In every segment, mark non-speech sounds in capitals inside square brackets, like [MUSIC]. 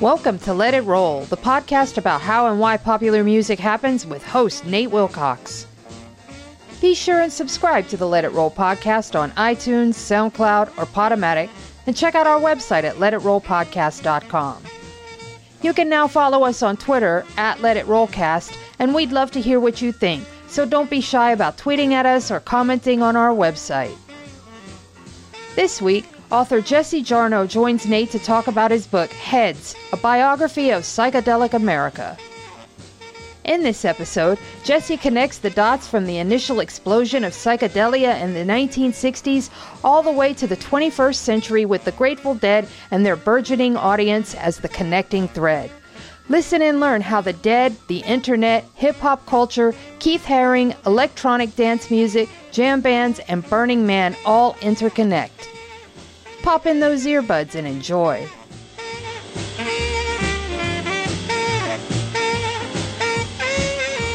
Welcome to Let It Roll, the podcast about how and why popular music happens with host Nate Wilcox. Be sure and subscribe to the Let It Roll podcast on iTunes, SoundCloud, or Podomatic, and check out our website at letitrollpodcast.com. You can now follow us on Twitter at Let It Rollcast, and we'd love to hear what you think, so don't be shy about tweeting at us or commenting on our website. This week, author Jesse Jarnow joins Nate to talk about his book, Heads, a biography of psychedelic America. In this episode, Jesse connects the dots from the initial explosion of psychedelia in the 1960s all the way to the 21st century with the Grateful Dead and their burgeoning audience as the connecting thread. Listen and learn how the dead, the internet, hip hop culture, Keith Haring, electronic dance music, jam bands, and Burning Man all interconnect. Pop in those earbuds and enjoy.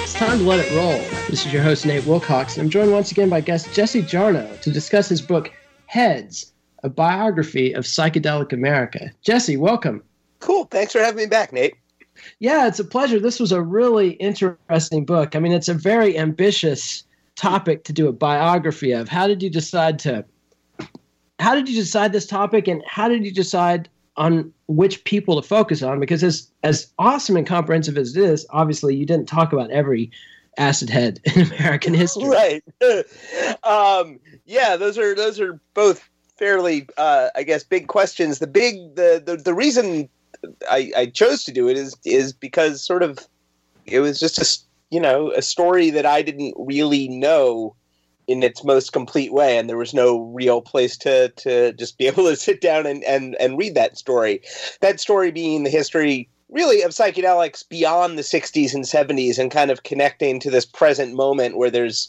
It's time to let it roll. This is your host, Nate Wilcox, and I'm joined once again by guest Jesse Jarnow to discuss his book, Heads, a biography of psychedelic America. Jesse, welcome. Cool. Thanks for having me back, Nate. Yeah, it's a pleasure. This was a really interesting book. I mean, it's a very ambitious topic to do a biography of. How did you decide to how did you decide this topic and how did you decide on which people to focus on? Because as as awesome and comprehensive as it is obviously you didn't talk about every acid head [LAUGHS] in american history. Right. [LAUGHS] Um, yeah those are those are both fairly uh, i guess big questions. The big the the, the reason I, I chose to do it is is because sort of it was just a you know a story that i didn't really know in its most complete way and there was no real place to to just be [LAUGHS] able to sit down and and, and read that story. That story being the history really of psychedelics beyond the 60s and 70s and kind of connecting to this present moment where there's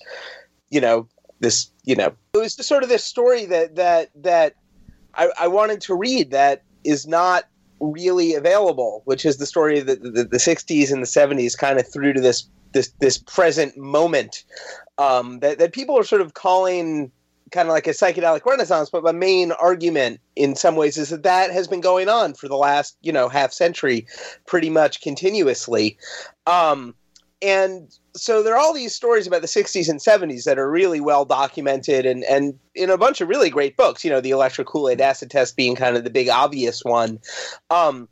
you know this you know it was just sort of this story that that that I, I wanted to read that is not really available which is the story that the, the, the 60s and the 70s kind of through to this this this present moment um, that that people are sort of calling kind of like a psychedelic renaissance. But my main argument, in some ways, is that that has been going on for the last you know half century, pretty much continuously. Um, and so there are all these stories about the 60s and 70s that are really well documented and, and in a bunch of really great books, you know, the electric Kool-Aid acid test being kind of the big obvious one. Um,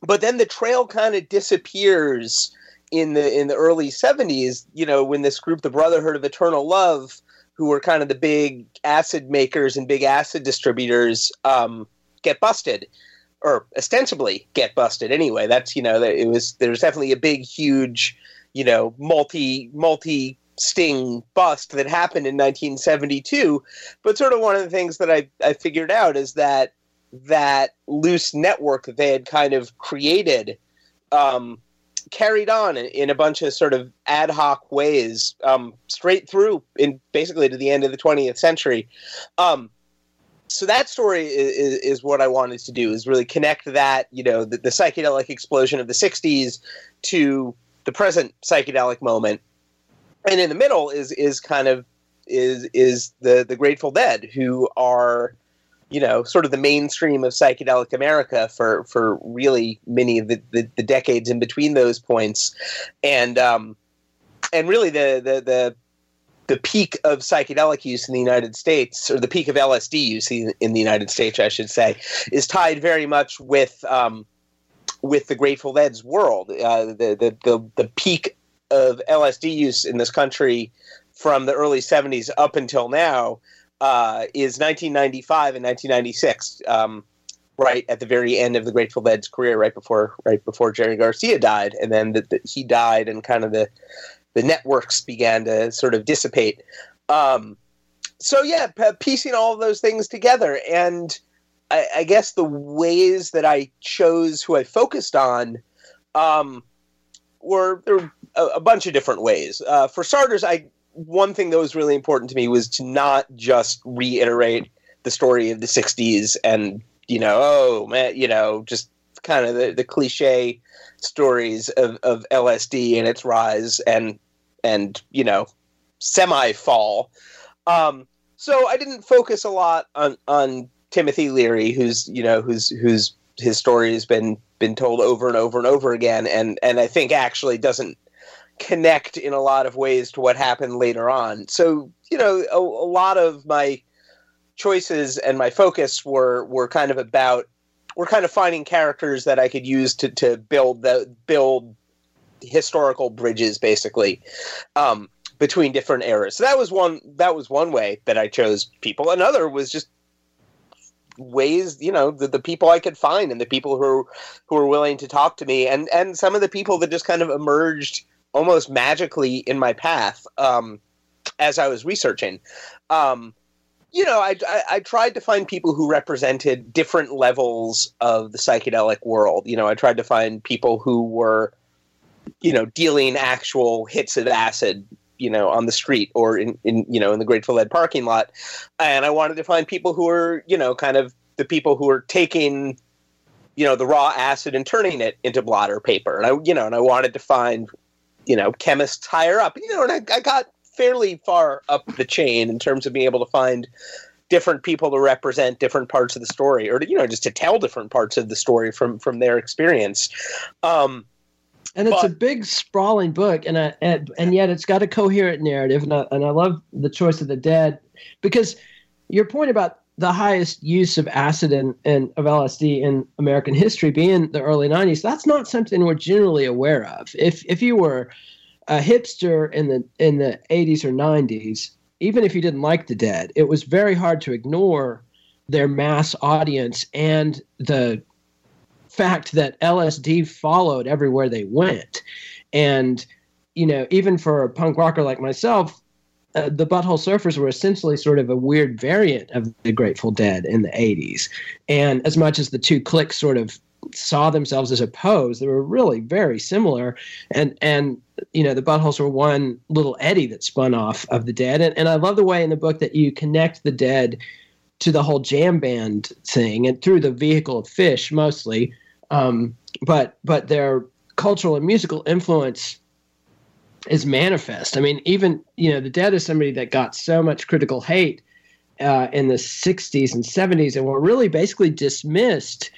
but then the trail kind of disappears in the in the early 70s you know when this group the brotherhood of eternal love who were kind of the big acid makers and big acid distributors um, get busted or ostensibly get busted anyway. That's you know it was there's definitely a big huge you know multi multi sting bust that happened in 1972 but sort of one of the things that i i figured out is that that loose network that they had kind of created um, carried on in, a bunch of sort of ad hoc ways, um, straight through in basically to the end of the 20th century. Um, so that story is, is, what I wanted to do is really connect that, you know, the, the psychedelic explosion of the 60s to the present psychedelic moment. And in the middle is is kind of is is the the Grateful Dead who are you know, sort of the mainstream of psychedelic America for for really many of the, the, the decades in between those points, and um, and really the the the the peak of psychedelic use in the United States, or the peak of LSD use in, the United States, I should say, is tied very much with um, with the Grateful Dead's world. Uh, the, the the the peak of LSD use in this country from the early '70s up until now uh, is 1995 and 1996, um, right at the very end of the Grateful Dead's career, right before right before Jerry Garcia died, and then the, the, he died, and kind of the the networks began to sort of dissipate. Um, so yeah, piecing all of those things together, and I, I, guess the ways that I chose who I focused on um, were there were a, a, bunch of different ways. Uh, for starters, I one thing that was really important to me was to not just reiterate the story of the 60s and you know oh man you know just kind of the, the cliche stories of, of lsd and its rise and and you know semi fall um, so i didn't focus a lot on on timothy leary who's you know who's who's his story has been been told over and over and over again, and and I think actually doesn't connect in a lot of ways to what happened later on. So you know, a, a lot of my choices and my focus were were kind of about we're kind of finding characters that I could use to to build the build historical bridges basically um, between different eras. So that was one that was one way that I chose people. Another was just ways you know the, the people I could find and the people who who were willing to talk to me and and some of the people that just kind of emerged almost magically in my path um, as I was researching. Um, you know, I, I, I, tried to find people who represented different levels of the psychedelic world. You know, I tried to find people who were, you know, dealing actual hits of acid, you know, on the street or in, in you know, in the Grateful Dead parking lot. And I wanted to find people who were, you know, kind of the people who were taking, you know, the raw acid and turning it into blotter paper. And I, you know, and I wanted to find, you know, chemists higher up. You know, and I, I got fairly far up the chain in terms of being able to find different people to represent different parts of the story or to, you know just to tell different parts of the story from from their experience um and it's but, a big sprawling book and, I, and and yet it's got a coherent narrative and I, and I love the choice of the dead because your point about the highest use of acid and, and of LSD in American history being the early 90s that's not something we're generally aware of. If if you were a hipster in the in the 80s or 90s even if you didn't like the dead it was very hard to ignore their mass audience and the fact that LSD followed everywhere they went. And you know even for a punk rocker like myself uh, the butthole surfers were essentially sort of a weird variant of the grateful dead in the 80s and as much as the two cliques sort of saw themselves as opposed. They were really very similar, and and you know the buttholes were one little eddy that spun off of the dead. And, and I love the way in the book that you connect the dead to the whole jam band thing and through the vehicle of Phish mostly, um, but but their cultural and musical influence is manifest. I mean, even you know the dead is somebody that got so much critical hate. Uh, in the 60s and 70s, and were really basically dismissed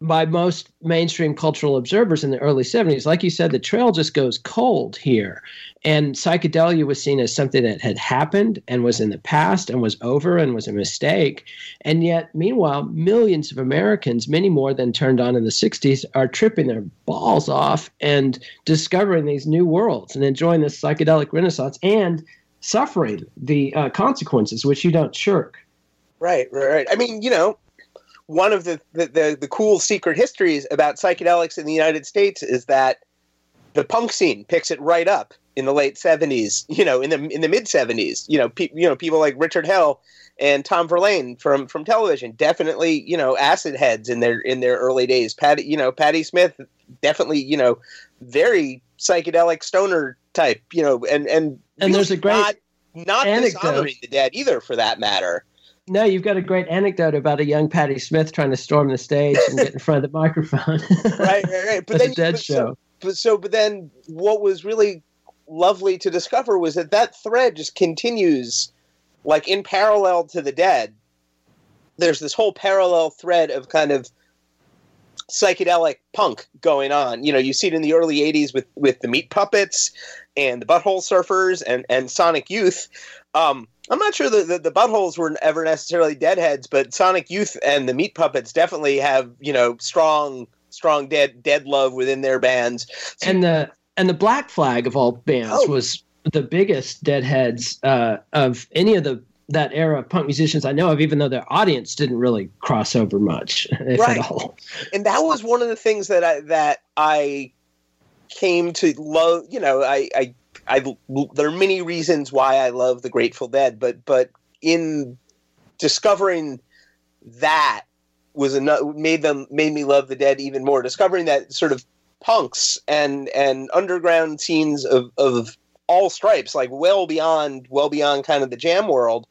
by most mainstream cultural observers in the early 70s. Like you said, the trail just goes cold here. And psychedelia was seen as something that had happened and was in the past and was over and was a mistake. And yet, meanwhile, millions of Americans, many more than turned on in the 60s, are tripping their balls off and discovering these new worlds and enjoying this psychedelic renaissance and suffering the uh, consequences, which you don't shirk. Right, right, right. I mean, you know, one of the, the, the, the cool secret histories about psychedelics in the United States is that the punk scene picks it right up in the late 70s, you know, in the in the mid 70s. You know, pe- you know, people like Richard Hell and Tom Verlaine from from television definitely, you know, acid heads in their in their early days. Patti, you know, Patti Smith definitely, you know, very psychedelic stoner type, you know, and and and there's a great not, not dishonoring the dead either for that matter. No, you've got a great anecdote about a young Patti Smith trying to storm the stage and get in front of the microphone. [LAUGHS] right, right, right. But then, a dead but show. So, but so, but then what was really lovely to discover was that that thread just continues, like in parallel to the dead. There's this whole parallel thread of kind of psychedelic punk going on. You know, you see it in the early '80s with with the Meat Puppets and the Butthole Surfers and and Sonic Youth. Um, I'm not sure that the, the, buttholes were ever necessarily deadheads, but Sonic Youth and the Meat Puppets definitely have you know strong strong dead dead love within their bands. So, and the and the Black Flag of all bands oh. was the biggest deadheads uh, of any of the that era of punk musicians I know of, even though their audience didn't really cross over much, [LAUGHS] if right. at all. And that was one of the things that I that I came to love. You know, I, I I there are many reasons why I love the Grateful Dead, but but in discovering that was enough made them made me love the Dead even more. Discovering that sort of punks and and underground scenes of of all stripes, like well beyond well beyond kind of the jam world,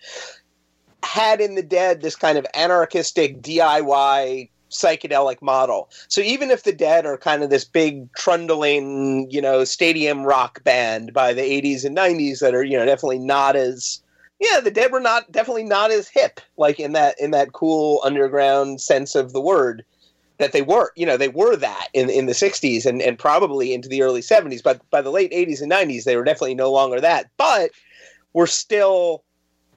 had in the Dead this kind of anarchistic DIY psychedelic model. So even if the Dead are kind of this big trundling, you know, stadium rock band by the 80s and 90s that are, you know, definitely not as yeah, the Dead were not definitely not as hip like in that in that cool underground sense of the word. that they were, you know, they were that in in the '60s and and probably into the early '70s. But by the late '80s and '90s, they were definitely no longer that. But we're still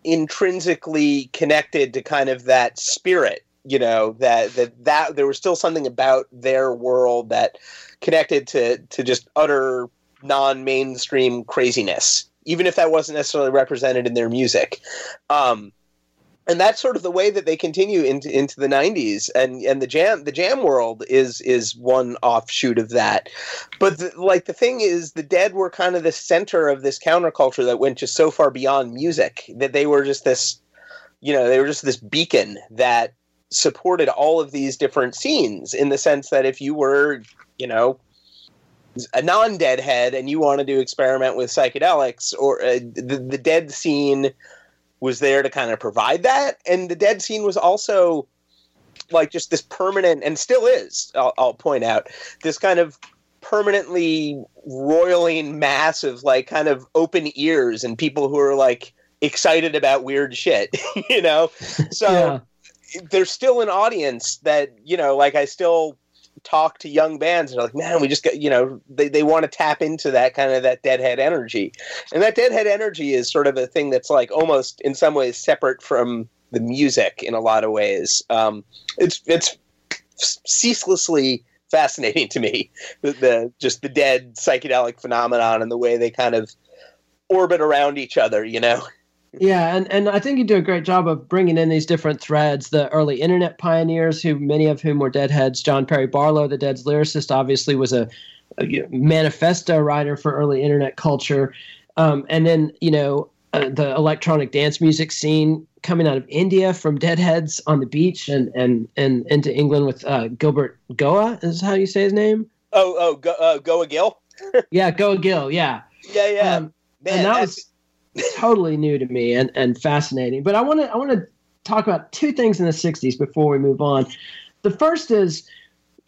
intrinsically connected to kind of that spirit you know that that that there was still something about their world that connected to to just utter non-mainstream craziness even if that wasn't necessarily represented in their music. Um, and that's sort of the way that they continue into into the 90s and and the jam the jam world is is one offshoot of that. But the, like the thing is the dead were kind of the center of this counterculture that went just so far beyond music that they were just this you know they were just this beacon that supported all of these different scenes in the sense that if you were you know a non-deadhead and you wanted to experiment with psychedelics or uh, the, the dead scene was there to kind of provide that. And the dead scene was also like just this permanent, and still is, I'll, I'll point out, this kind of permanently roiling mass of like kind of open ears and people who are like excited about weird shit, [LAUGHS] you know? So. There's still an audience that, you know, like I still talk to young bands and they're like, man, we just got, you know, they, they want to tap into that kind of that deadhead energy. And that deadhead energy is sort of a thing that's like almost in some ways separate from the music in a lot of ways. Um, it's, it's ceaselessly fascinating [LAUGHS] to me, the, the just the dead psychedelic phenomenon and the way they kind of orbit around each other, you know? Yeah, and, and I think you do a great job of bringing in these different threads. The early internet pioneers, who many of whom were Deadheads. John Perry Barlow, the Dead's lyricist, obviously was a, a manifesto writer for early internet culture. Um, and then you know uh, the electronic dance music scene coming out of India from Deadheads on the beach and and and into England with uh, Gilbert Goa is how you say his name. Oh oh Go, uh, Goa Gil. yeah, Goa Gil. Yeah. [LAUGHS] Yeah yeah. Um, Man, and that was totally new to me and, and fascinating. But I want to I want to talk about two things in the '60s before we move on. The first is,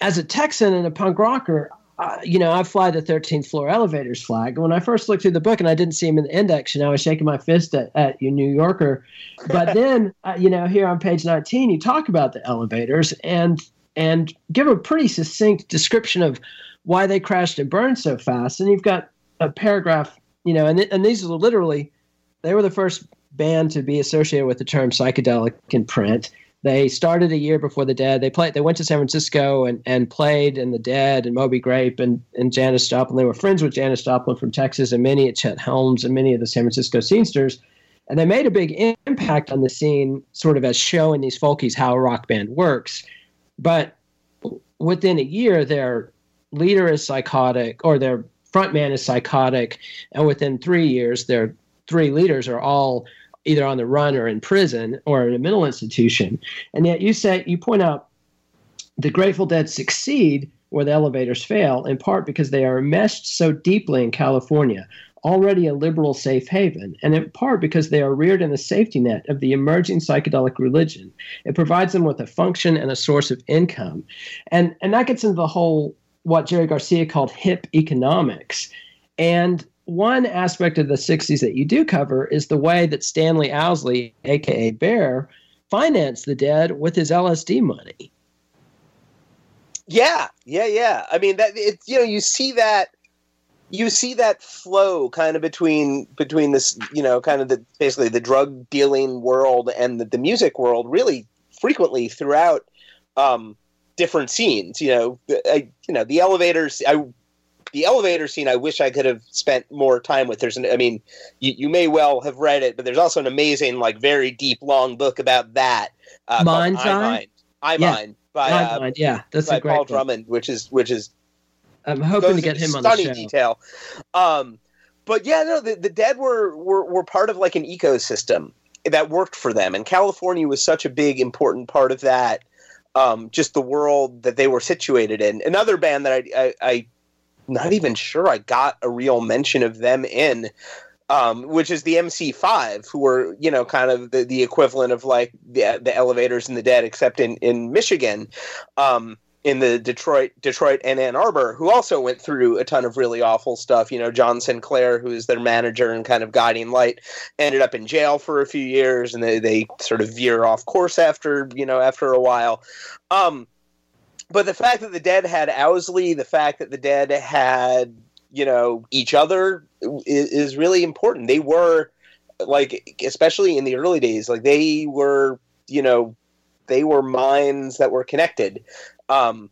as a Texan and a punk rocker, uh, you know, I fly the 13th floor elevators flag. When I first looked through the book and I didn't see him in the index, and I was shaking my fist at, at you, New Yorker. But [LAUGHS] then, uh, you know, here on page 19, you talk about the elevators and and give a pretty succinct description of why they crashed and burned so fast. And you've got a paragraph, you know, and, th- and these are literally they were the first band to be associated with the term psychedelic in print. They started a year before the Dead. They played. They went to San Francisco and, and played in the Dead and Moby Grape and, and Janis Joplin. They were friends with Janis Joplin from Texas and many at Chet Helms and many of the San Francisco scenesters. And they made a big impact on the scene, sort of as showing these folkies how a rock band works. But within a year, their leader is psychotic, or their frontman is psychotic, and within three years, their three leaders are all either on the run or in prison or in a mental institution. And yet you say you point out the Grateful Dead succeed where the elevators fail, in part because they are enmeshed so deeply in California, already a liberal safe haven, and in part because they are reared in the safety net of the emerging psychedelic religion. It provides them with a function and a source of income. And and that gets into the whole what Jerry Garcia called hip economics. And one aspect of the 60s that you do cover is the way that Stanley Owsley, aka Bear, financed the dead with his LSD money. Yeah, yeah, yeah. I mean that it's you know, you see that you see that flow kind of between between this, you know, kind of the basically the drug dealing world and the, the music world really frequently throughout um different scenes, you know, I, you know, the elevators I the elevator scene i wish i could have spent more time with there's an i mean you, you may well have read it but there's also an amazing like very deep long book about that uh Mind's I Mind. I yeah. Mind by uh, Mind. yeah that's by a great Paul book. Drummond which is which is I'm hoping to get him on the show. detail um but yeah no the, the dead were, were were part of like an ecosystem that worked for them and California was such a big important part of that um, just the world that they were situated in. Another band that I, I, I not even sure I got a real mention of them in. Um, which is the MC5, who were you know kind of the, the equivalent of like the the elevators in the dead, except in in Michigan, um, in the Detroit Detroit and Ann Arbor, who also went through a ton of really awful stuff. You know, John Sinclair, who is their manager and kind of guiding light, ended up in jail for a few years, and they they sort of veer off course after you know after a while. Um, but the fact that the Dead had Owsley, the fact that the Dead had you know each other is, is really important. They were like, especially in the early days, like they were you know they were minds that were connected. Um,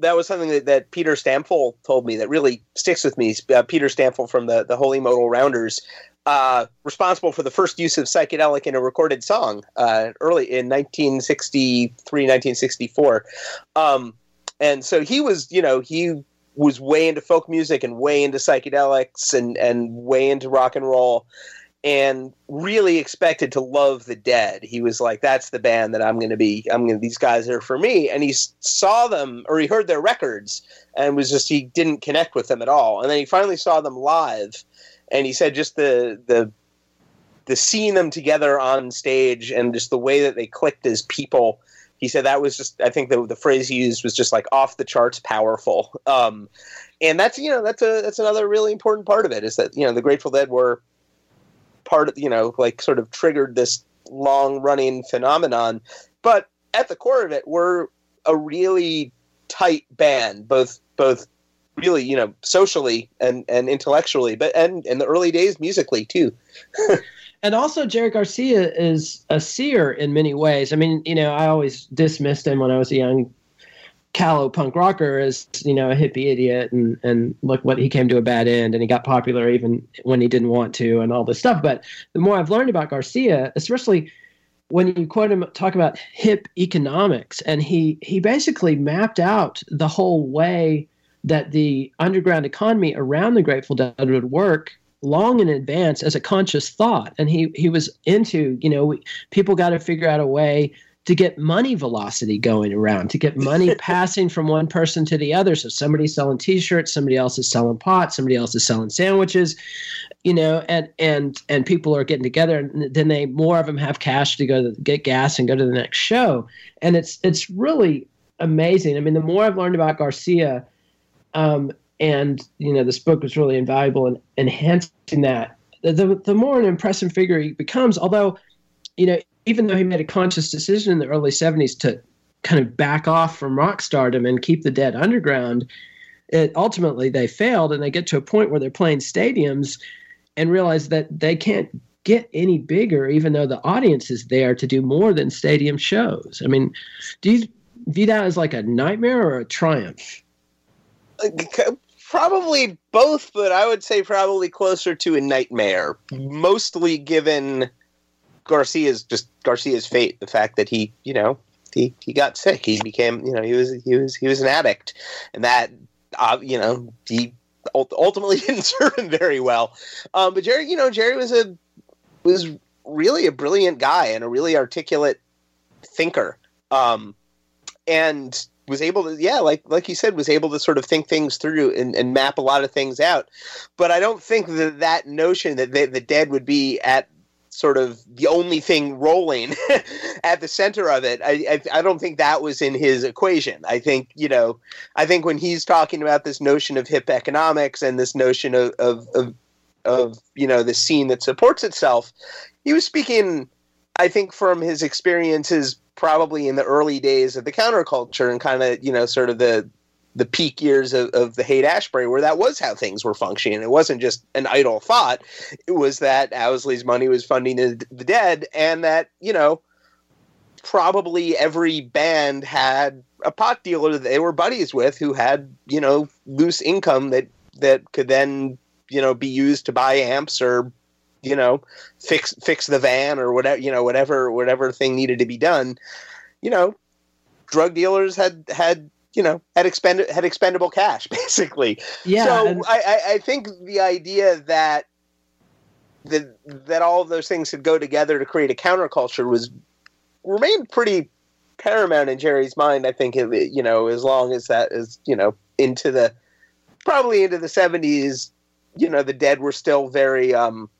that was something that, that Peter Stampfel told me that really sticks with me. Uh, Peter Stampfel from the the Holy Modal Rounders, uh, responsible for the first use of psychedelic in a recorded song uh, early in 1963, 1964. Um, and so he was, you know, he was way into folk music and way into psychedelics and, and way into rock and roll and really expected to love the dead. He was like, that's the band that I'm going to be, I'm going to, these guys are for me. And he saw them or he heard their records and was just, he didn't connect with them at all. And then he finally saw them live and he said just the, the, the seeing them together on stage and just the way that they clicked as people. He said that was just, I think the, the phrase he used was just like off the charts powerful. [LAUGHS] Um, and that's, you know, that's a, that's another really important part of it is that, you know, the Grateful Dead were, part of you know like sort of triggered this long running phenomenon but at the core of it we're a really tight band both both really you know socially and and intellectually but and in the early days musically too [LAUGHS] and also Jerry Garcia is a seer in many ways. I mean, you know, I always dismissed him when I was a young callow punk rocker as you know a hippie idiot and and look what he came to a bad end and he got popular even when he didn't want to and all this stuff but the more i've learned about garcia especially when you quote him talk about hip economics and he he basically mapped out the whole way that the underground economy around the grateful dead would work long in advance as a conscious thought and he he was into you know we, people got to figure out a way to get money velocity going around, to get money [LAUGHS] passing from one person to the other. So somebody's selling T-shirts, somebody else is selling pots, somebody else is selling sandwiches, you know, and and and people are getting together, and then they more of them have cash to go to get gas and go to the next show, and it's it's really amazing. I mean, the more I've learned about Garcia, um, and you know, this book was really invaluable in enhancing that. The the more an impressive figure he becomes, although you know even though he made a conscious decision in the early 70s to kind of back off from rock stardom and keep the dead underground, it ultimately they failed and they get to a point where they're playing stadiums and realize that they can't get any bigger even though the audience is there to do more than stadium shows. I mean, do you view that as like a nightmare or a triumph? Probably both, but I would say probably closer to a nightmare, mostly given Garcia's just Garcia's fate. The fact that he, you know, he he got sick. He became, you know, he was he was he was an addict, and that, uh, you know, he ultimately [LAUGHS] didn't serve him very well. Um, but Jerry, you know, Jerry was a was really a brilliant guy and a really articulate thinker, um, and was able to yeah like like you said was able to sort of think things through and, and map a lot of things out but i don't think that that notion that they, the dead would be at sort of the only thing rolling [LAUGHS] at the center of it. I, I, I don't think that was in his equation. I think you know I think when he's talking about this notion of hip economics and this notion of of, of, of you know the scene that supports itself, he was speaking. I think from his experiences probably in the early days of the counterculture and kind of you know sort of the the peak years of, of the Haight Ashbury, where that was how things were functioning. It wasn't just an idle thought. It was that Owsley's money was funding the, the dead, and that you know probably every band had a pot dealer that they were buddies with who had you know loose income that that could then you know be used to buy amps or you know fix fix the van or whatever you know whatever whatever thing needed to be done you know drug dealers had had you know had expended had expendable cash [LAUGHS] basically. Yeah. So and- I, I think the idea that that that all of those things could go together to create a counterculture was remained pretty paramount in Jerry's mind. I think you know as long as that is you know into the probably into the seventies. You know the Dead were still very um,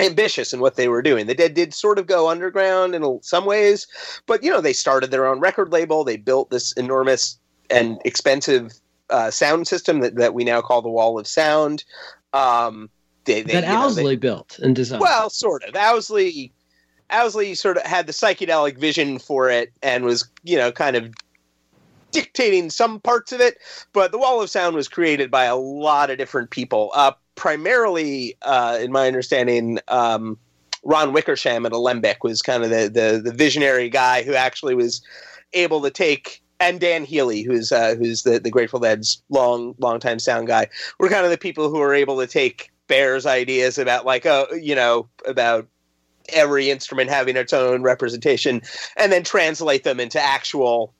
ambitious in what they were doing. The Dead did sort of go underground in some ways, but you know they started their own record label. They built this enormous and expensive uh, sound system that, that we now call the Wall of Sound. Um, they, they, that Owsley know, they, built and designed. Well, sort of. Owsley, Owsley sort of had the psychedelic vision for it and was, you know, kind of dictating some parts of it, but the Wall of Sound was created by a lot of different people. Uh, primarily, uh, in my understanding, um, Ron Wickersham at Alembic was kind of the, the the visionary guy who actually was able to take and Dan Healy, who's uh, who's the, the Grateful Dead's long long time sound guy, were kind of the people who were able to take Bear's ideas about like oh you know about every instrument having its own representation and then translate them into actual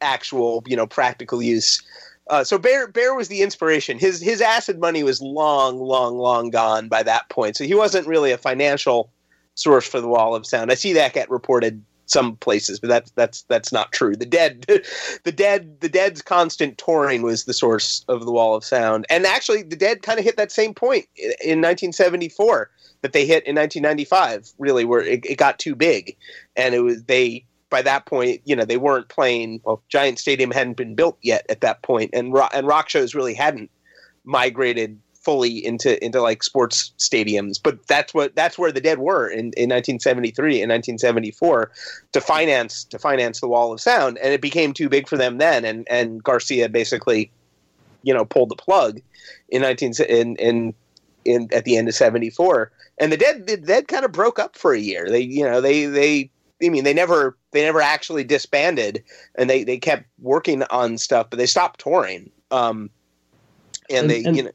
actual you know practical use. Uh, so Bear Bear was the inspiration. His his acid money was long, long, long gone by that point. So he wasn't really a financial source for the Wall of Sound. I see that get reported some places, but that's that's that's not true. The Dead, [LAUGHS] the Dead, the Dead's constant touring was the source of the Wall of Sound, and actually, the Dead kind of hit that same point in 1974 that they hit in 1995. Really, where it, it got too big, and it was they by that point, you know, they weren't playing. Well, Giant Stadium hadn't been built yet at that point, and rock, and rock shows really hadn't migrated fully into into like sports stadiums. But that's what that's where the Dead were in, in 1973 and 1974 to finance to finance the Wall of Sound, and it became too big for them then. And and Garcia basically, you know, pulled the plug in 19 in in, in at the end of 74. And the Dead the Dead kind of broke up for a year. They you know they they I mean, they never they never actually disbanded, and they they kept working on stuff, but they stopped touring. Um, and, and they and, you know.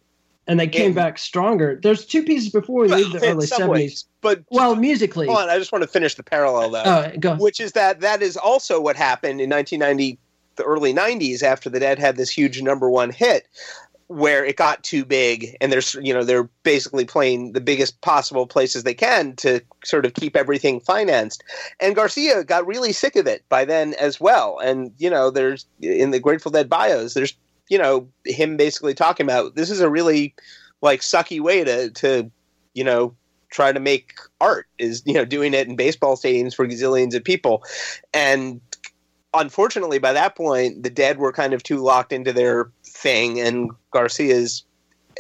And they came and, back stronger. There's two pieces before we leave the [LAUGHS] early seventies, but well, musically. Hold on, I just want to finish the parallel though. Oh, go. Which is that that is also what happened in 1990, the early 90s, after the Dead had this huge number one hit where it got too big and there's you know they're basically playing the biggest possible places they can to sort of keep everything financed. And garcia got really sick of it by then as well. And you know there's in the grateful dead bios there's you know him basically talking about this is a really like sucky way to to you know try to make art is you know doing it in baseball stadiums for gazillions of people. And unfortunately by that point the dead were kind of too locked into their thing, and Garcia's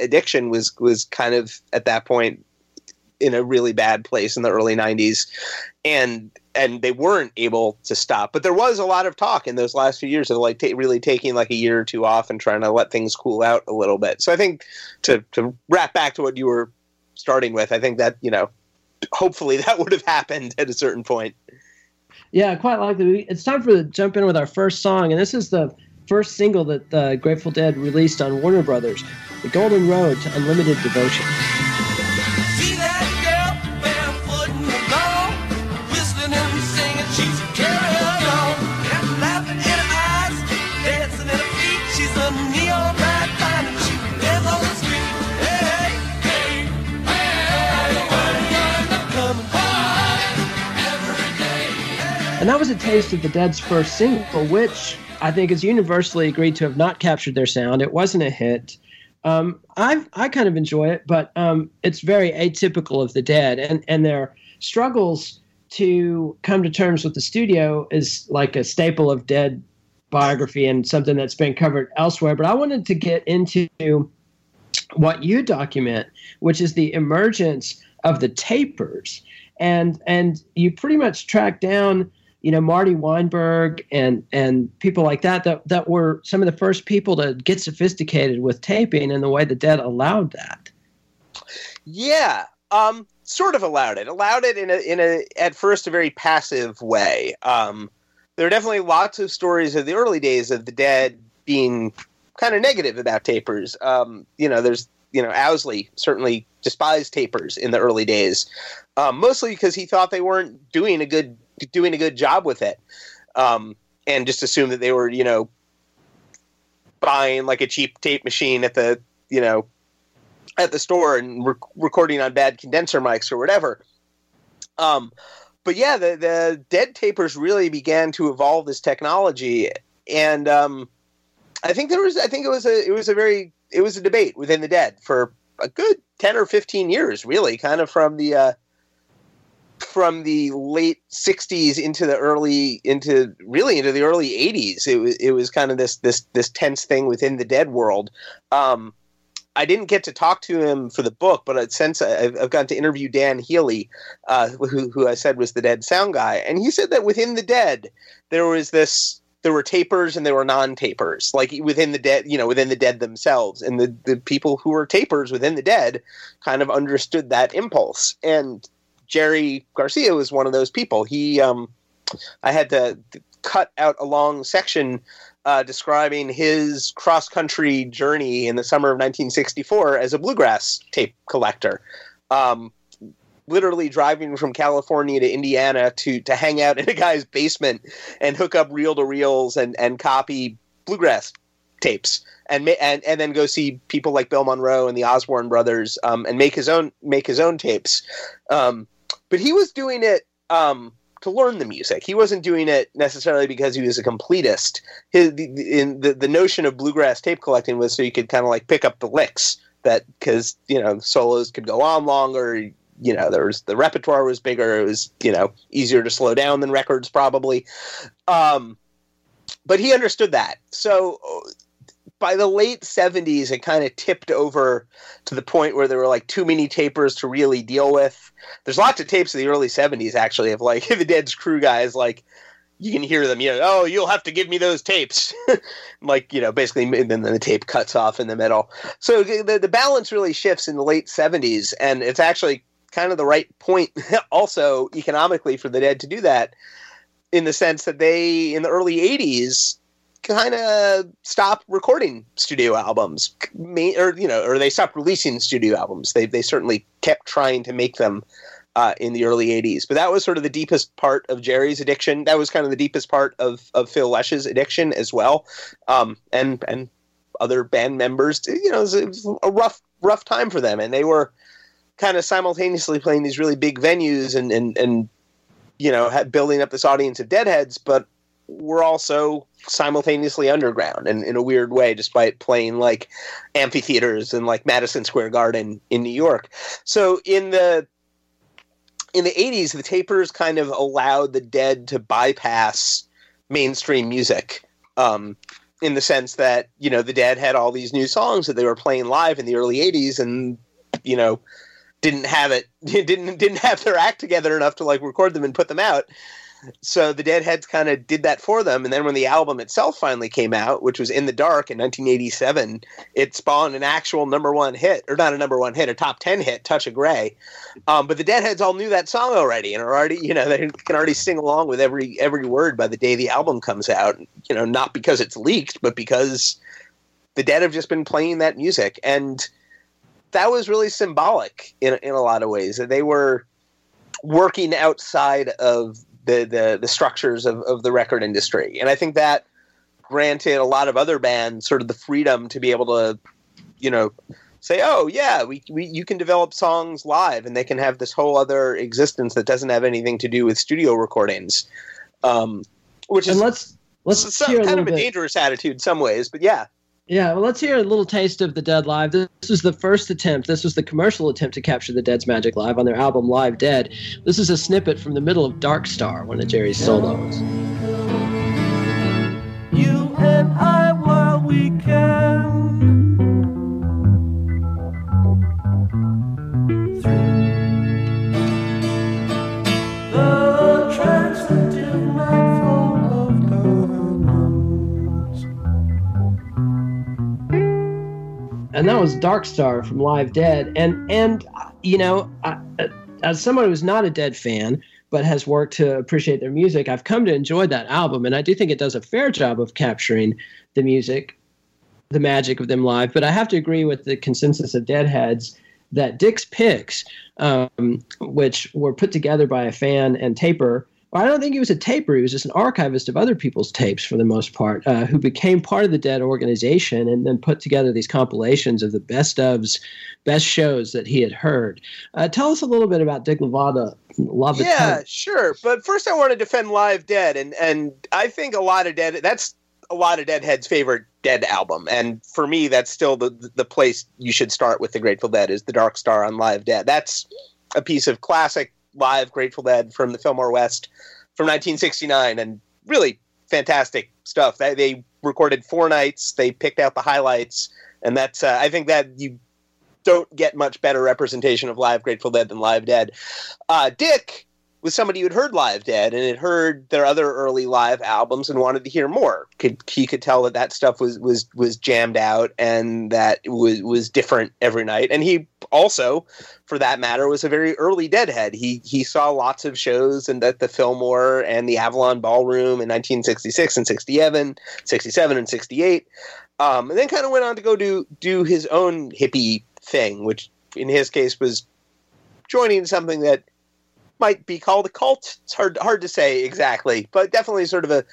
addiction was was kind of at that point in a really bad place in the early 90s and and they weren't able to stop. But there was a lot of talk in those last few years of like t- really taking like a year or two off and trying to let things cool out a little bit. So i think to to wrap back to what you were starting with i think that you know hopefully [LAUGHS] that would have happened at a certain point yeah quite likely it's time for the jump in with our first song and this is the first single that the Grateful Dead released on Warner Brothers, The Golden Road to Unlimited Devotion. That was a taste of the Dead's first single, which I think is universally agreed to have not captured their sound. It wasn't a hit. Um, I I kind of enjoy it, but um, it's very atypical of the Dead, and and their struggles to come to terms with the studio is like a staple of Dead biography and something that's been covered elsewhere. But I wanted to get into what you document, which is the emergence of the tapers, and and you pretty much track down you know Marty Weinberg and and people like that that that were some of the first people to get sophisticated with taping and the way the Dead allowed that. Yeah, um, sort of allowed it. Allowed it in a in a at first a very passive way. Um, there are definitely lots of stories of the early days of the Dead being kind of negative about tapers. Um, you know, there's you know Owsley certainly despised tapers in the early days, um, mostly because he thought they weren't doing a good doing a good job with it, um, and just assume that they were, you know, buying like a cheap tape machine at the, you know, at the store and rec- recording on bad condenser mics or whatever. Um, but yeah, the the dead tapers really began to evolve this technology, and um, I think there was, I think it was a, it was a very, it was a debate within the dead for a good ten or fifteen years, really, kind of from the. Uh, from the late 60s into the early into really into the early 80s it was it was kind of this this this tense thing within the dead world. Um, I didn't get to talk to him for the book, but since I've, I've gotten to interview Dan Healy, uh, who, who I said was the Dead sound guy, and he said that within the Dead there was this there were tapers and there were non-tapers, like within the dead, you know, within the dead themselves, and the the people who were tapers within the dead kind of understood that impulse. And Jerry Garcia was one of those people. He, um, I had to cut out a long section uh, describing his cross country journey in the summer of 1964 as a bluegrass tape collector. Um, literally driving from California to Indiana to to hang out in a guy's basement and hook up reel to reels and and copy bluegrass tapes and and and then go see people like Bill Monroe and the Osborne brothers um, and make his own make his own tapes. Um, but he was doing it um, to learn the music. He wasn't doing it necessarily because he was a completist. His the, in the the notion of bluegrass tape collecting was so you could kind of like pick up the licks that because you know solos could go on longer. You know, there was the repertoire was bigger. It was you know easier to slow down than records probably. Um, but he understood that. So by the late 70s it kind of tipped over to the point where there were like too many tapers to really deal with. There's lots of tapes of the early 70s actually of like [LAUGHS] the dead's crew guys like you can hear them you know oh you'll have to give me those tapes. [LAUGHS] Like you know basically and then the tape cuts off in the middle. So the, the balance really shifts in the late 70s and it's actually kind of the right point [LAUGHS] also economically for the dead to do that in the sense that they in the early 80s kind of stopped recording studio albums, or you know, or they stopped releasing studio albums. They they certainly kept trying to make them uh, in the early '80s, but that was sort of the deepest part of Jerry's addiction. That was kind of the deepest part of of Phil Lesh's addiction as well, um, and and other band members. You know, it was, it was a rough rough time for them, and they were kind of simultaneously playing these really big venues and and and you know building up this audience of deadheads, but were also simultaneously underground and in a weird way, despite playing like amphitheaters and like Madison Square Garden in New York. So in the in the 80s, the tapers kind of allowed the dead to bypass mainstream music. Um, in the sense that, you know, the dead had all these new songs that they were playing live in the early 80s and, you know, didn't have it [LAUGHS] didn't didn't have their act together enough to like record them and put them out so the Deadheads kind of did that for them, and then when the album itself finally came out, which was In the Dark in 1987, it spawned an actual number one hit, or not a number one hit, a top ten hit, Touch of Grey. Um, but the Deadheads all knew that song already, and are already, you know, they can already sing along with every every word by the day the album comes out. You know, not because it's leaked, but because the Dead have just been playing that music, and that was really symbolic in in a lot of ways. That they were working outside of the the, the structures of, of the record industry. And I think that granted a lot of other bands sort of the freedom to be able to, you know, say, oh yeah, we, we you can develop songs live and they can have this whole other existence that doesn't have anything to do with studio recordings. Um, which is and let's let's some, kind of a bit. dangerous attitude in some ways, but yeah. Yeah, well, let's hear a little taste of the Dead live. This was the first attempt. This was the commercial attempt to capture the Dead's magic live on their album Live Dead. This is a snippet from the middle of Dark Star, one of Jerry's solos. You and I, while we can. And that was Dark Star from Live Dead. And and you know, I, as someone who's not a Dead fan but has worked to appreciate their music, I've come to enjoy that album, and I do think it does a fair job of capturing the music, the magic of them live. But I have to agree with the consensus of Deadheads that Dick's picks, um, which were put together by a fan and taper I don't think he was a taper. He was just an archivist of other people's tapes for the most part, uh, who became part of the Dead organization and then put together these compilations of the best ofs, best shows that he had heard. Uh, tell us a little bit about Dick Latvala. Love yeah, sure. But first, I want to defend Live Dead, and and I think a lot of Dead. That's a lot of Deadhead's favorite Dead album, and for me, that's still the the place you should start with the Grateful Dead is the Dark Star on Live Dead. That's a piece of classic live Grateful Dead from the Fillmore West from 1969, and really fantastic stuff. They, recorded four nights. They picked out the highlights, and that's uh, I think that you don't get much better representation of live Grateful Dead than Live Dead. Uh, Dick was somebody who had heard Live Dead and had heard their other early live albums and wanted to hear more. Could he could tell that that stuff was was was jammed out and that was was different every night. And he also, for that matter, was a very early Deadhead. He he saw lots of shows and at the Fillmore and the Avalon Ballroom in 1966 and 67, 67 and 68. Um, and then kind of went on to go do do his own hippie thing, which in his case was joining something that might be called a cult. It's hard hard to say exactly, but definitely sort of a,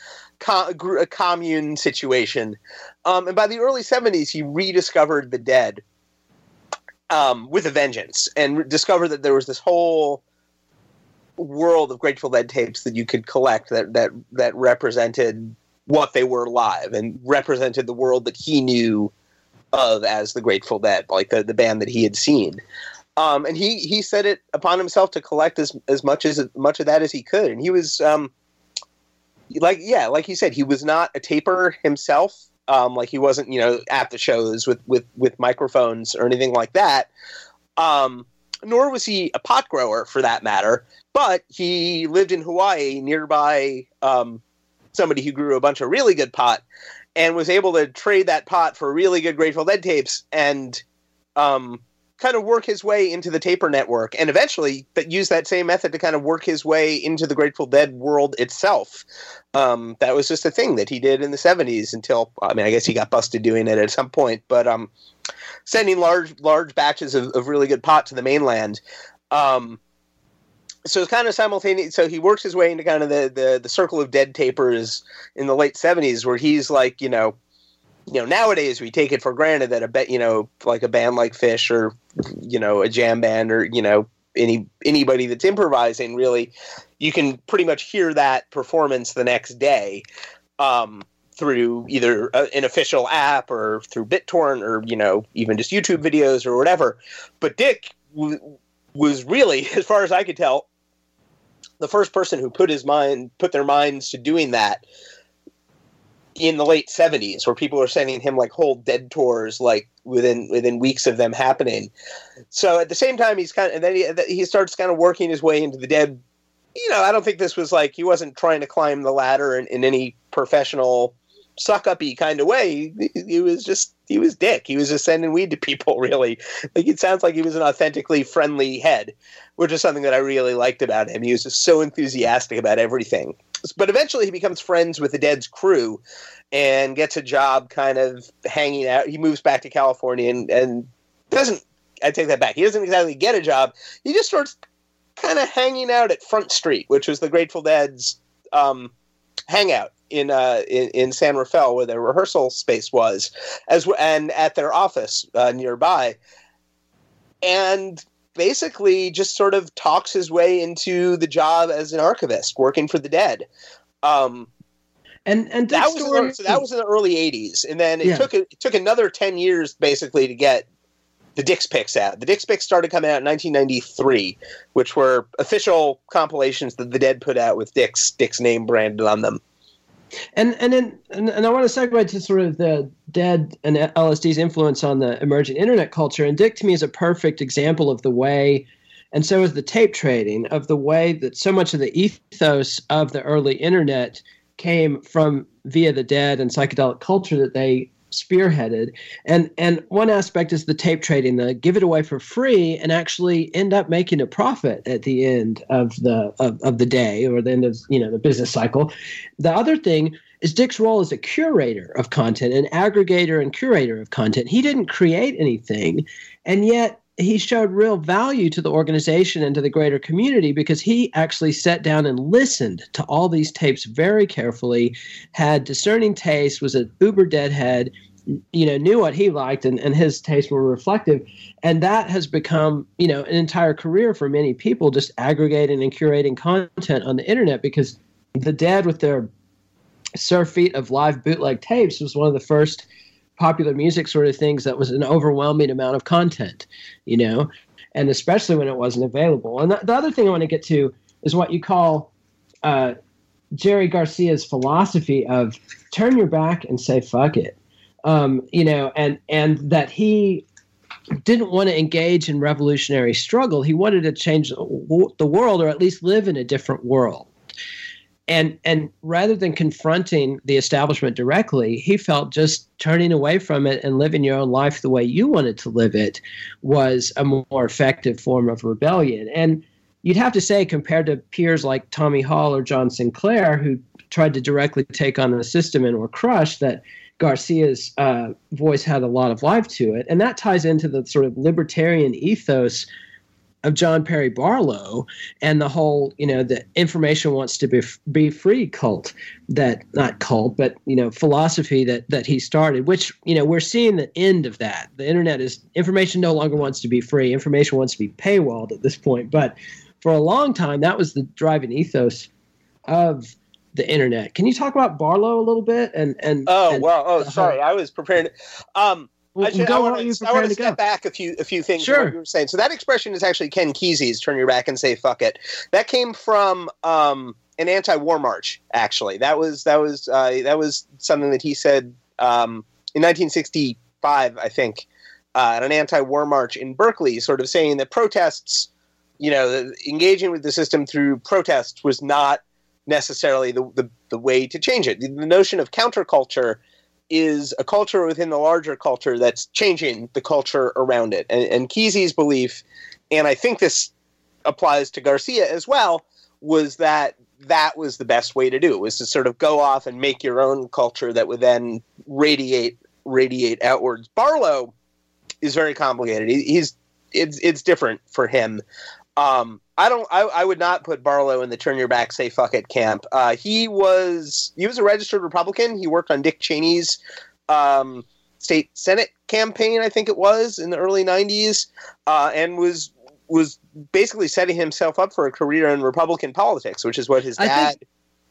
a commune situation. Um, and by the early '70s, he rediscovered the Dead um, with a vengeance, and discovered that there was this whole world of Grateful Dead tapes that you could collect that that that represented what they were live and represented the world that he knew of as the Grateful Dead, like the, the band that he had seen. Um, and he he set it upon himself to collect as as much as much of that as he could, and he was um, like yeah, like you said, he was not a taper himself. Um, like he wasn't you know at the shows with with with microphones or anything like that. Um, nor was he a pot grower for that matter. But he lived in Hawaii nearby um, somebody who grew a bunch of really good pot and was able to trade that pot for really good Grateful Dead tapes and um, kind of work his way into the Taper network, and eventually that use that same method to kind of work his way into the Grateful Dead world itself. Um, that was just a thing that he did in the '70s until I mean, I guess he got busted doing it at some point, but um, sending large large batches of, of really good pot to the mainland. Um, so it's kind of simultaneous. So he works his way into kind of the, the the circle of dead tapers in the late '70s, where he's like, you know, you know, nowadays we take it for granted that a bet, you know, like a band like Phish or you know a jam band or you know any anybody that's improvising really, you can pretty much hear that performance the next day. Um, through either a, an official app or through BitTorrent or you know even just YouTube videos or whatever. But Dick w- was really, [LAUGHS] as far as I could tell, the first person who put his mind put their minds to doing that in the late 70s where people were sending him like whole dead tours like within within weeks of them happening. So at the same time he's kind of and then he, he starts kind of working his way into the dead. You know i don't think this was like he wasn't trying to climb the ladder in, in any professional suck uppy kind of way. He, he was just he was dick. He was just sending weed to people [LAUGHS] really. Like it sounds like he was an authentically friendly head which is something that i really liked about him. He was just so enthusiastic about everything but eventually he becomes friends with the Dead's crew and gets a job kind of hanging out. He moves back to California and, and doesn't, I take that back. He doesn't exactly get a job. He just starts kind of hanging out at Front Street, which was the Grateful Dead's um, hangout in, uh, in, in San Rafael, where their rehearsal space was, as and at their office uh, nearby, and basically just sort of talks his way into the job as an archivist working for the dead. Um, and and that was story, the, so that was in the early '80s, and then it yeah. took it took another ten years basically to get the Dick's Picks out. The Dick's Picks started coming out in 1993, which were official compilations that the Dead put out with Dick's Dick's name branded on them. And and then and, and I want to segue to sort of the Dead and LSD's influence on the emerging internet culture. And Dick to me is a perfect example of the way, and so is the tape trading of the way that so much of the ethos of the early internet came from via the Dead and psychedelic culture that they spearheaded. And and one aspect is the tape trading, the give it away for free and actually end up making a profit at the end of the of, of the day or the end of you know the business cycle. The other thing is Dick's role as a curator of content, an aggregator and curator of content. He didn't create anything, and yet he showed real value to the organization and to the greater community because he actually sat down and listened to all these tapes very carefully, had discerning taste, was an uber deadhead, you know, knew what he liked and, and his tastes were reflective. And that has become, you know, an entire career for many people just aggregating and curating content on the internet because the dead with their surf feet of live bootleg tapes was one of the first popular music sort of things that was an overwhelming amount of content, you know, and especially when it wasn't available. And the, the other thing I want to get to is what you call uh, Jerry Garcia's philosophy of turn your back and say fuck it. Um, you know, and and that he didn't want to engage in revolutionary struggle. He wanted to change the world, or at least live in a different world. And and rather than confronting the establishment directly, he felt just turning away from it and living your own life the way you wanted to live it was a more effective form of rebellion. And you'd have to say, compared to peers like Tommy Hall or John Sinclair, who tried to directly take on the system and were crushed, that Garcia's uh, voice had a lot of life to it. And that ties into the sort of libertarian ethos of John Perry Barlow and the whole, you know, the information wants to be be free cult that not cult, but you know, philosophy that that he started, which you know we're seeing the end of that. The internet is information no longer wants to be free. Information wants to be paywalled at this point. But for a long time, that was the driving ethos of the internet. Can you talk about Barlow a little bit? And and oh and well, oh sorry, I was prepared. Um, well, I, should, I want to, I want to step go. back a few a few things. Sure. What you were saying. So that expression is actually Ken Kesey's "turn your back and say fuck it." That came from um, an anti-war march. Actually, that was that was uh, that was something that he said um, in 1965, I think, uh, at an anti-war march in Berkeley, sort of saying that protests, you know, engaging with the system through protests was not necessarily the, the, the way to change it. The, the notion of counterculture is a culture within the larger culture that's changing the culture around it. And, and Kesey's belief, and I think this applies to Garcia as well, was that that was the best way to do it was to sort of go off and make your own culture that would then radiate radiate outwards. Barlow is very complicated. He, he's it's it's different for him. Um, I don't. I, I, would not put Barlow in the turn your back, say fuck it camp. Uh, he was he was a registered Republican. He worked on Dick Cheney's um, state senate campaign, I think it was in the early '90s, uh, and was was basically setting himself up for a career in Republican politics, which is what his dad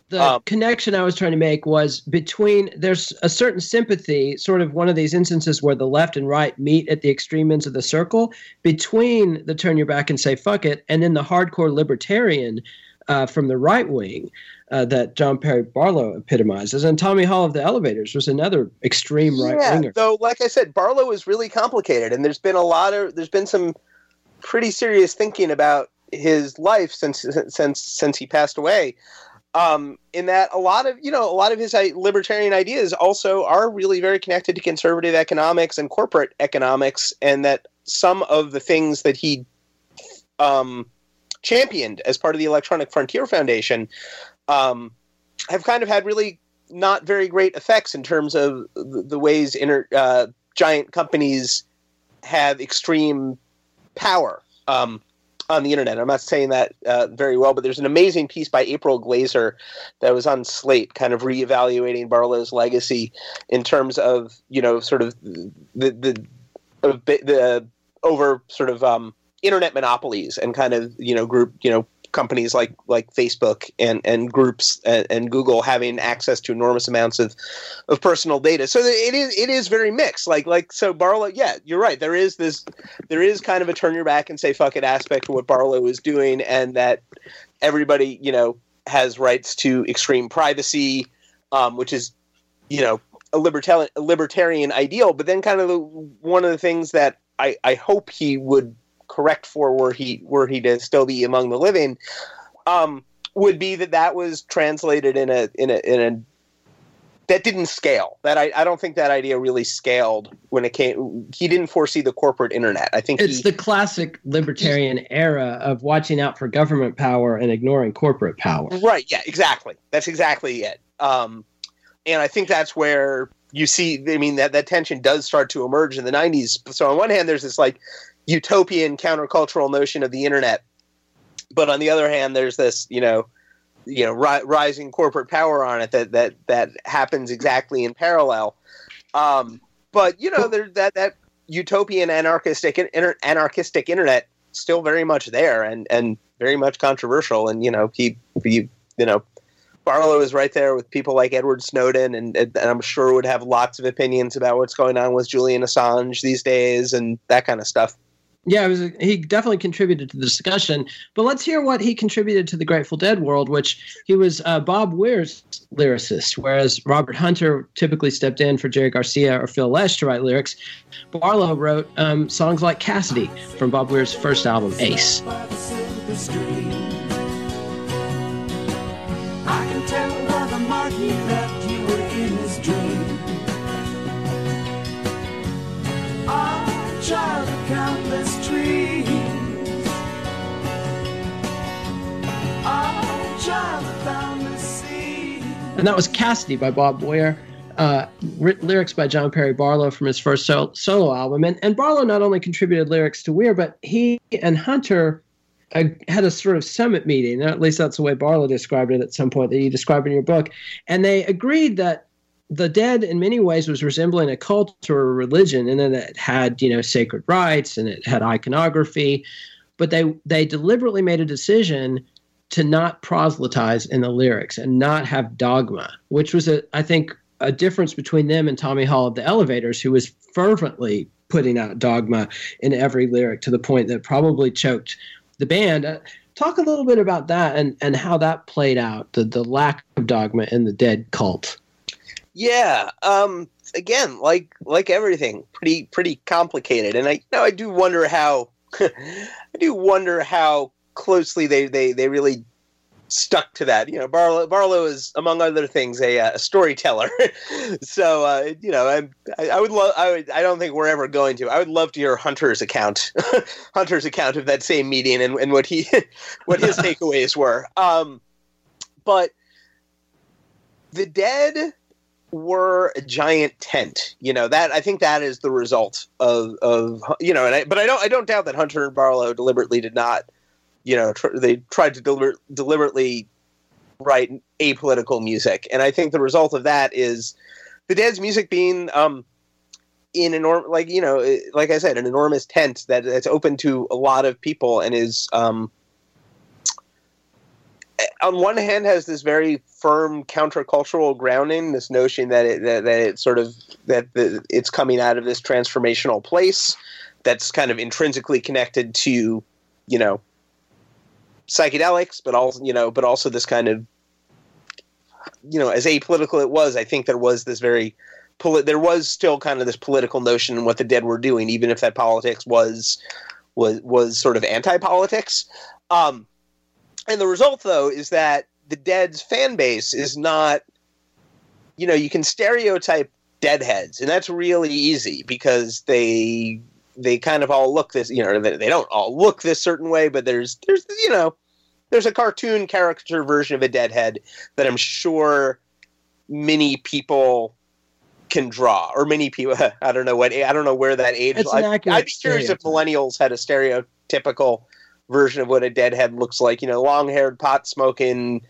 the um, connection I was trying to make was between there's a certain sympathy, sort of one of these instances where the left and right meet at the extreme ends of the circle, between the turn your back and say fuck it, and then the hardcore libertarian uh, from the right wing uh, that John Perry Barlow epitomizes. And Tommy Hall of the Elevators was another extreme right winger. Yeah, though, like I said, Barlow is really complicated, and there's been a lot of there's been some pretty serious thinking about his life since since since he passed away um, in that a lot of you know a lot of his libertarian ideas also are really very connected to conservative economics and corporate economics, and that some of the things that he um, championed as part of the Electronic Frontier Foundation um, have kind of had really not very great effects in terms of the, ways uh, giant companies have extreme power. Um, on the internet. I'm not saying that uh, very well, but there's an amazing piece by April Glaser that was on Slate, kind of reevaluating Barlow's legacy in terms of you know sort of the the the, the over sort of um, internet monopolies and kind of you know group you know companies like like Facebook and and groups and, and, Google having access to enormous amounts of of personal data. So it is it is very mixed. Like like so Barlow, yeah, you're right. There is this there is kind of a turn your back and say fuck it aspect to what Barlow is doing, and that everybody you know has rights to extreme privacy, um, which is you know a libertarian libertarian ideal. But then kind of the, one of the things that I, I hope he would correct for were he were he to still be among the living, um, would be that that was translated in a in a in a that didn't scale. That I, I don't think that idea really scaled when it came. He didn't foresee the corporate internet. I think it's he, the classic libertarian era of watching out for government power and ignoring corporate power. Right. Yeah. Exactly. That's exactly it. Um, and I think that's where you see. I mean that that tension does start to emerge in the '90s. So on one hand, there's this like utopian countercultural notion of the internet, but on the other hand, there's this you know you know ri- rising corporate power on it that that that happens exactly in parallel. Um, but you know there that that utopian anarchistic inter- anarchistic internet still very much there and and very much controversial and you know he, he you know Barlow is right there with people like Edward Snowden, and, and, I'm sure would have lots of opinions about what's going on with Julian Assange these days and that kind of stuff. Yeah, was, he definitely contributed to the discussion. But let's hear what he contributed to the Grateful Dead world, which he was uh, Bob Weir's lyricist, whereas Robert Hunter typically stepped in for Jerry Garcia or Phil Lesh to write lyrics. Barlow wrote um, songs like Cassidy from Bob Weir's first album, Ace. And that was Cassidy by Bob Weir. Uh, lyrics by John Perry Barlow from his first sol- solo album. And, and Barlow not only contributed lyrics to Weir, but he and Hunter uh, had a sort of summit meeting. At least that's the way Barlow described it at some point that you described in your book. And they agreed that the dead in many ways was resembling a cult or a religion and then it had you know sacred rites and it had iconography but they they deliberately made a decision to not proselytize in the lyrics and not have dogma which was a i think a difference between them and tommy hall of the elevators who was fervently putting out dogma in every lyric to the point that probably choked the band uh, talk a little bit about that and and how that played out the the lack of dogma in the dead cult yeah. Um, again, like like everything, pretty pretty complicated, and I you know I do wonder how [LAUGHS] I do wonder how closely they they they really stuck to that. You know, Barlow, Barlow is among other things a, uh, a storyteller. [LAUGHS] so uh, you know, I, I would love. I would. I don't think we're ever going to. I would love to hear Hunter's account, [LAUGHS] Hunter's account of that same meeting and, and what he [LAUGHS] what his takeaways were. Um, but the dead were a giant tent. You know that I think that is the result of of you know, and I, but I don't I don't doubt that Hunter and Barlow deliberately did not, you know, tr- they tried to deliber- deliberately write apolitical music, and I think the result of that is the Dead's music being um in enormous like you know like I said an enormous tent that that's open to a lot of people and is um on one hand has this very firm countercultural grounding this notion that it that, that it sort of that the, it's coming out of this transformational place that's kind of intrinsically connected to you know psychedelics but also you know but also this kind of you know as apolitical it was i think there was this very poli- there was still kind of this political notion in what the dead were doing even if that politics was was was sort of anti-politics. Um and the result, though, is that the Dead's fan base is not, you know, you can stereotype Deadheads, and that's really easy because they they kind of all look this, you know, they, they don't all look this certain way, but there's there's you know, there's a cartoon caricature version of a Deadhead that I'm sure many people can draw, or many people. [LAUGHS] I don't know what I don't know where that age. I, I'd be curious if millennials had a stereotypical version of what a deadhead looks like. You know, long haired, pot smoking,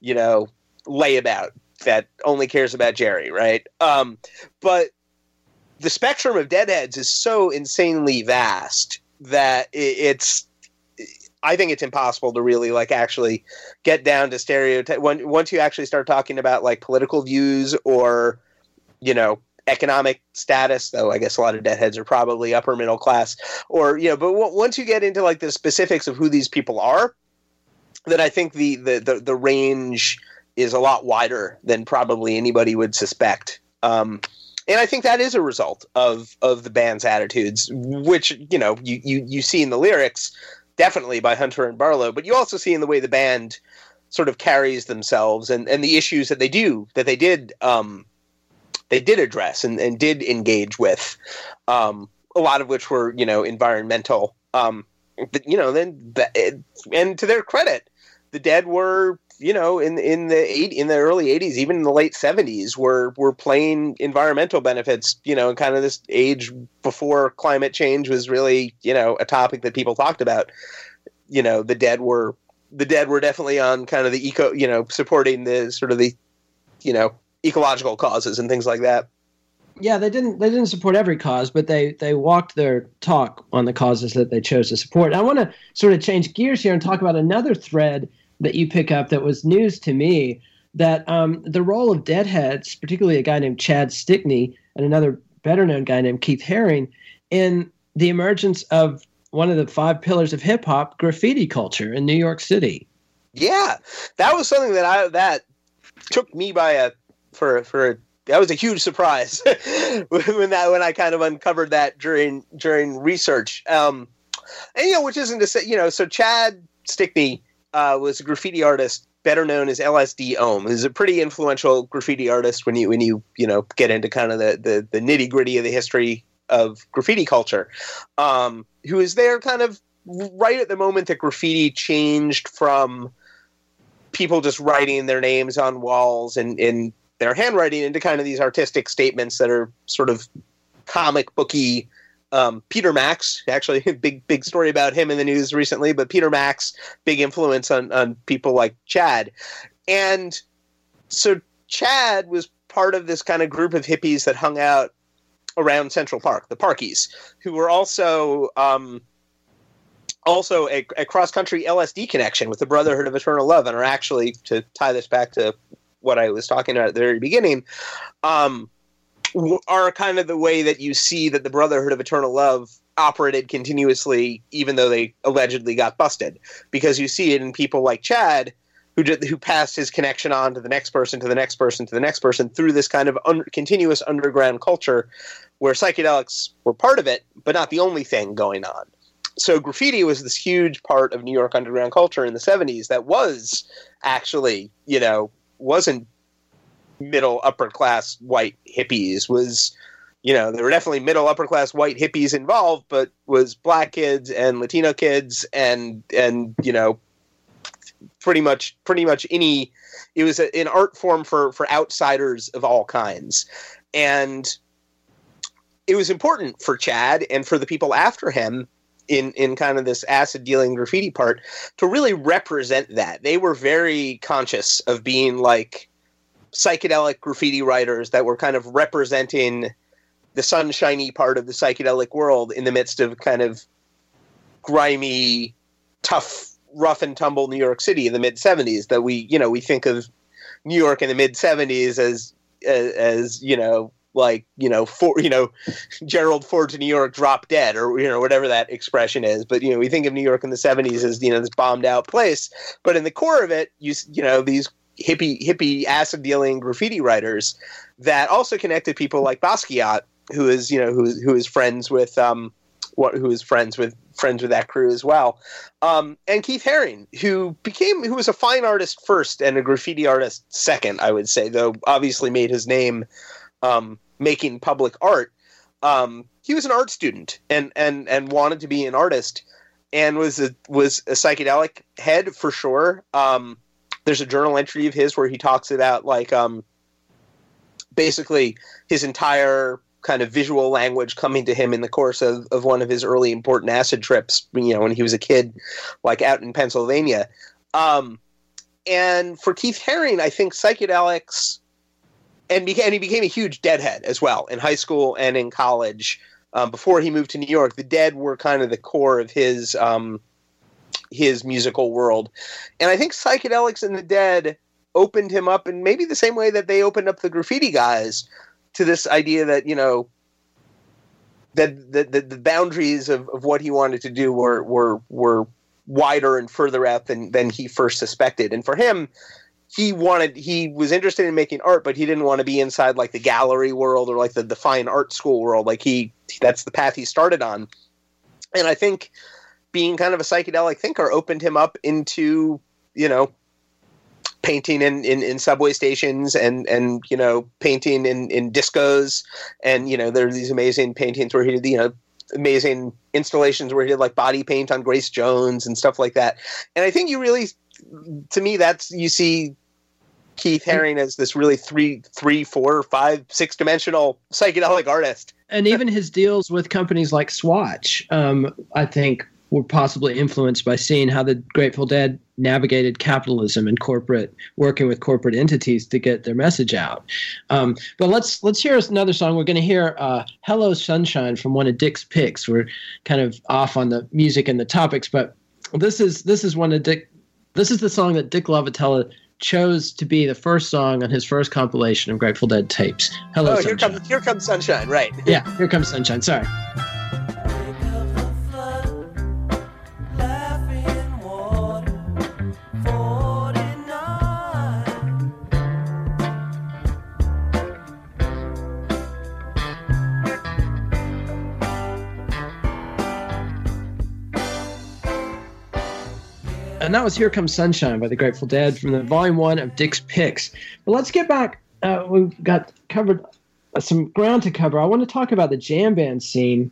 you know, layabout that only cares about Jerry, right? Um, but the spectrum of deadheads is so insanely vast that it's I think it's impossible to really like actually get down to stereotype when once you actually start talking about like political views or you know economic status, though I guess a lot of deadheads are probably upper middle class, or you know. But w- once you get into like the specifics of who these people are, then I think the the the, the range is a lot wider than probably anybody would suspect. Um, and I think that is a result of of the band's attitudes, which you know you you you see in the lyrics, definitely by Hunter and Barlow, but you also see in the way the band sort of carries themselves and and the issues that they do that they did um, they did address and, and did engage with, um, a lot of which were you know environmental. Um, but you know then and to their credit, the dead were you know in in the eight in the early 80s even in the late 70s were were playing environmental benefits you know in kind of this age before climate change was really you know a topic that people talked about you know the dead were the dead were definitely on kind of the eco you know supporting the sort of the you know ecological causes and things like that. Yeah, they didn't they didn't support every cause, but they they walked their talk on the causes that they chose to support. I want to sort of change gears here and talk about another thread that you pick up that was news to me. That um, the role of deadheads, particularly a guy named Chad Stickney and another better known guy named Keith Haring, in the emergence of one of the five pillars of hip hop, graffiti culture in New York City. Yeah, that was something that I that took me by a for for that was a huge surprise [LAUGHS] when that when I kind of uncovered that during during research. Um, and you know, which isn't to say you know, so Chad Stickney uh, was a graffiti artist better known as LSD Ohm, who's a pretty influential graffiti artist when you when you you know get into kind of the the, the nitty gritty of the history of graffiti culture, um, who is there kind of right at the moment that graffiti changed from people just writing their names on walls and in their handwriting into kind of these artistic statements that are sort of comic booky. Um, Peter Max, actually, [LAUGHS] big big story about him in the news recently, but Peter Max, big influence on on people like Chad, and so Chad was part of this kind of group of hippies that hung out around Central Park, the Parkies, who were also um, also a, a cross country LSD connection with the Brotherhood of Eternal Love, and are actually to tie this back to what I was talking about at the very beginning. Um, are kind of the way that you see that the Brotherhood of Eternal Love operated continuously, even though they allegedly got busted, because you see it in people like Chad, who did, who passed his connection on to the next person, to the next person, to the next person through this kind of un- continuous underground culture, where psychedelics were part of it, but not the only thing going on. So graffiti was this huge part of New York underground culture in the '70s that was actually, you know, wasn't middle upper class white hippies was you know there were definitely middle upper class white hippies involved but was black kids and latino kids and and you know pretty much pretty much any it was a, an art form for for outsiders of all kinds. And it was important for chad and for the people after him in in kind of this acid dealing graffiti part to really represent that. They were very conscious of being like psychedelic graffiti writers that were kind of representing the sunshiny part of the psychedelic world in the midst of kind of grimy, tough, rough and tumble New York City in the mid '70s. That we, you know, we think of New York in the mid '70s as, as, as you know, like you know, for you know, [LAUGHS] Gerald Ford to New York, drop dead, or you know, whatever that expression is. But you know, we think of New York in the '70s as you know this bombed out place. But in the core of it, you you know these hippie hippie acid dealing graffiti writers that also connected people like Basquiat, who is you know who who is friends with um what who is friends with friends with that crew as well, um, and Keith Haring, who became who was a fine artist first and a graffiti artist second, I would say, though obviously made his name um, making public art. Um, he was an art student and and and wanted to be an artist and was a was a psychedelic head for sure. Um, there's a journal entry of his where he talks about like um, basically his entire kind of visual language coming to him in the course of, of one of his early important acid trips, you know, when he was a kid, like out in Pennsylvania. Um, and for Keith Haring, I think psychedelics, and, beca- and he became a huge deadhead as well in high school and in college. Um, before he moved to New York, the Dead were kind of the core of his um, his musical world. And I think psychedelics and the dead opened him up in maybe the same way that they opened up the graffiti guys to this idea that, you know, that the, the, the boundaries of, of what he wanted to do were, were, were wider and further out than, than he first suspected. And for him, he wanted he was interested in making art but he didn't want to be inside like the gallery world or like the, the fine art school world like he that's the path he started on and i think being kind of a psychedelic thinker opened him up into you know painting in, in, in subway stations and and you know painting in, in discos. And you know there are these amazing paintings where he did you know amazing installations where he did like body paint on Grace Jones and stuff like that. And I think you really to me that's you see Keith Haring as this really three three four five six dimensional psychedelic artist. And even his deals with companies like Swatch um, I think were possibly influenced by seeing how the Grateful Dead navigated capitalism and corporate working with corporate entities to get their message out. Um, but let's let's hear another song. We're going to hear uh, "Hello Sunshine" from one of Dick's picks. We're kind of off on the music and the topics, but this is this is one of Dick. This is the song that Dick Latvala chose to be the first song on his first compilation of Grateful Dead tapes. Hello, oh, Sunshine. here comes here comes sunshine, right? Yeah, here comes sunshine. Sorry. And that was Here Comes Sunshine by the Grateful Dead from the volume one of Dick's Picks. But let's get back. Uh, we've got covered uh, some ground to cover. I want to talk about the jam band scene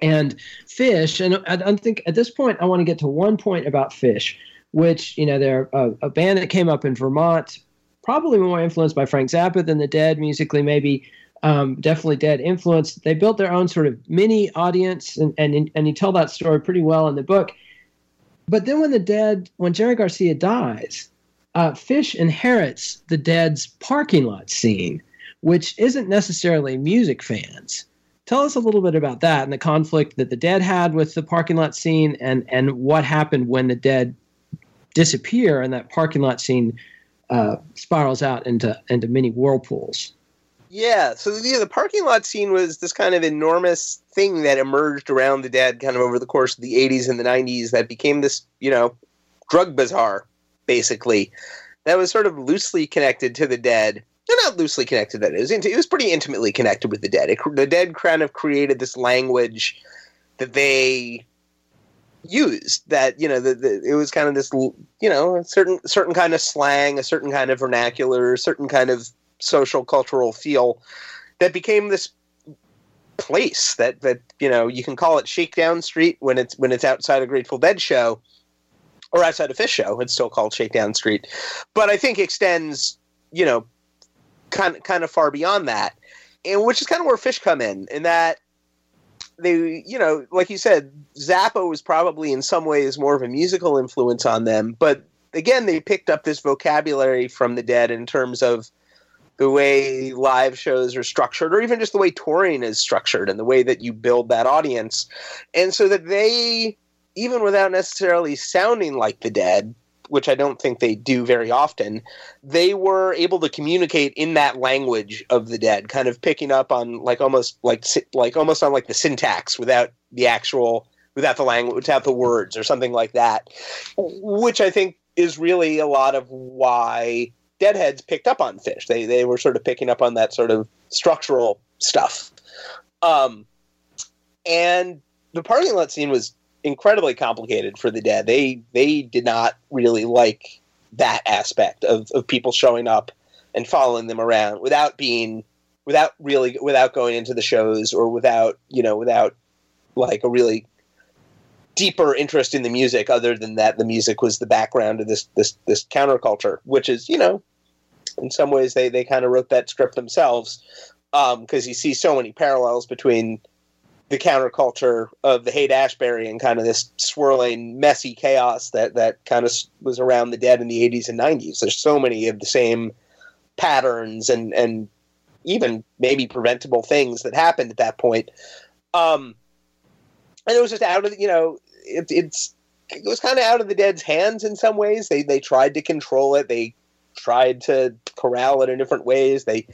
and Phish. And I, I think at this point, I want to get to one point about Phish, which, you know, they're a, a band that came up in Vermont, probably more influenced by Frank Zappa than the Dead musically, maybe. Um, definitely Dead influenced. They built their own sort of mini audience, and, and and you tell that story pretty well in the book. But then when the Dead, when Jerry Garcia dies, uh, Phish inherits the Dead's parking lot scene, which isn't necessarily music fans. Tell us a little bit about that and the conflict that the Dead had with the parking lot scene, and and what happened when the Dead disappear and that parking lot scene uh, spirals out into into many whirlpools. Yeah, so the, the parking lot scene was this kind of enormous thing that emerged around the dead kind of over the course of the 80s and the 90s that became this, you know, drug bazaar, basically, that was sort of loosely connected to the dead. They're not loosely connected, that is. It was pretty intimately connected with the dead. It, the dead kind of created this language that they used that you know the, the, it was kind of this you know a certain certain kind of slang a certain kind of vernacular a certain kind of social cultural feel that became this place that that you know you can call it Shakedown Street when it's when it's outside a Grateful Dead show or outside a Phish show. It's still called Shakedown Street, but I think extends you know kind kind of far beyond that, and which is kind of where Phish come in in that they you know like you said Zappa was probably in some ways more of a musical influence on them, but again they picked up this vocabulary from the Dead in terms of the way live shows are structured, or even just the way touring is structured and the way that you build that audience. And so that they, even without necessarily sounding like the dead, which I don't think they do very often, they were able to communicate in that language of the dead, kind of picking up on like almost like like almost on like the syntax without the actual without the language without the words or something like that, which I think is really a lot of why Deadheads picked up on Phish. They they were sort of picking up on that sort of structural stuff. Um, and the parking lot scene was incredibly complicated for the Dead. They they did not really like that aspect of, of people showing up and following them around without being without really without going into the shows or without you know without like a really deeper interest in the music other than that the music was the background of this this this counterculture which is you know in some ways they they kind of wrote that script themselves because um, you see so many parallels between the counterculture of the Haight Ashbury and kind of this swirling messy chaos that that kind of was around the dead in the 80s and 90s there's so many of the same patterns and and even maybe preventable things that happened at that point. Um and it was just out of you know it, it's it was kind of out of the dead's hands in some ways. They they tried to control it. They tried to corral it in different ways. They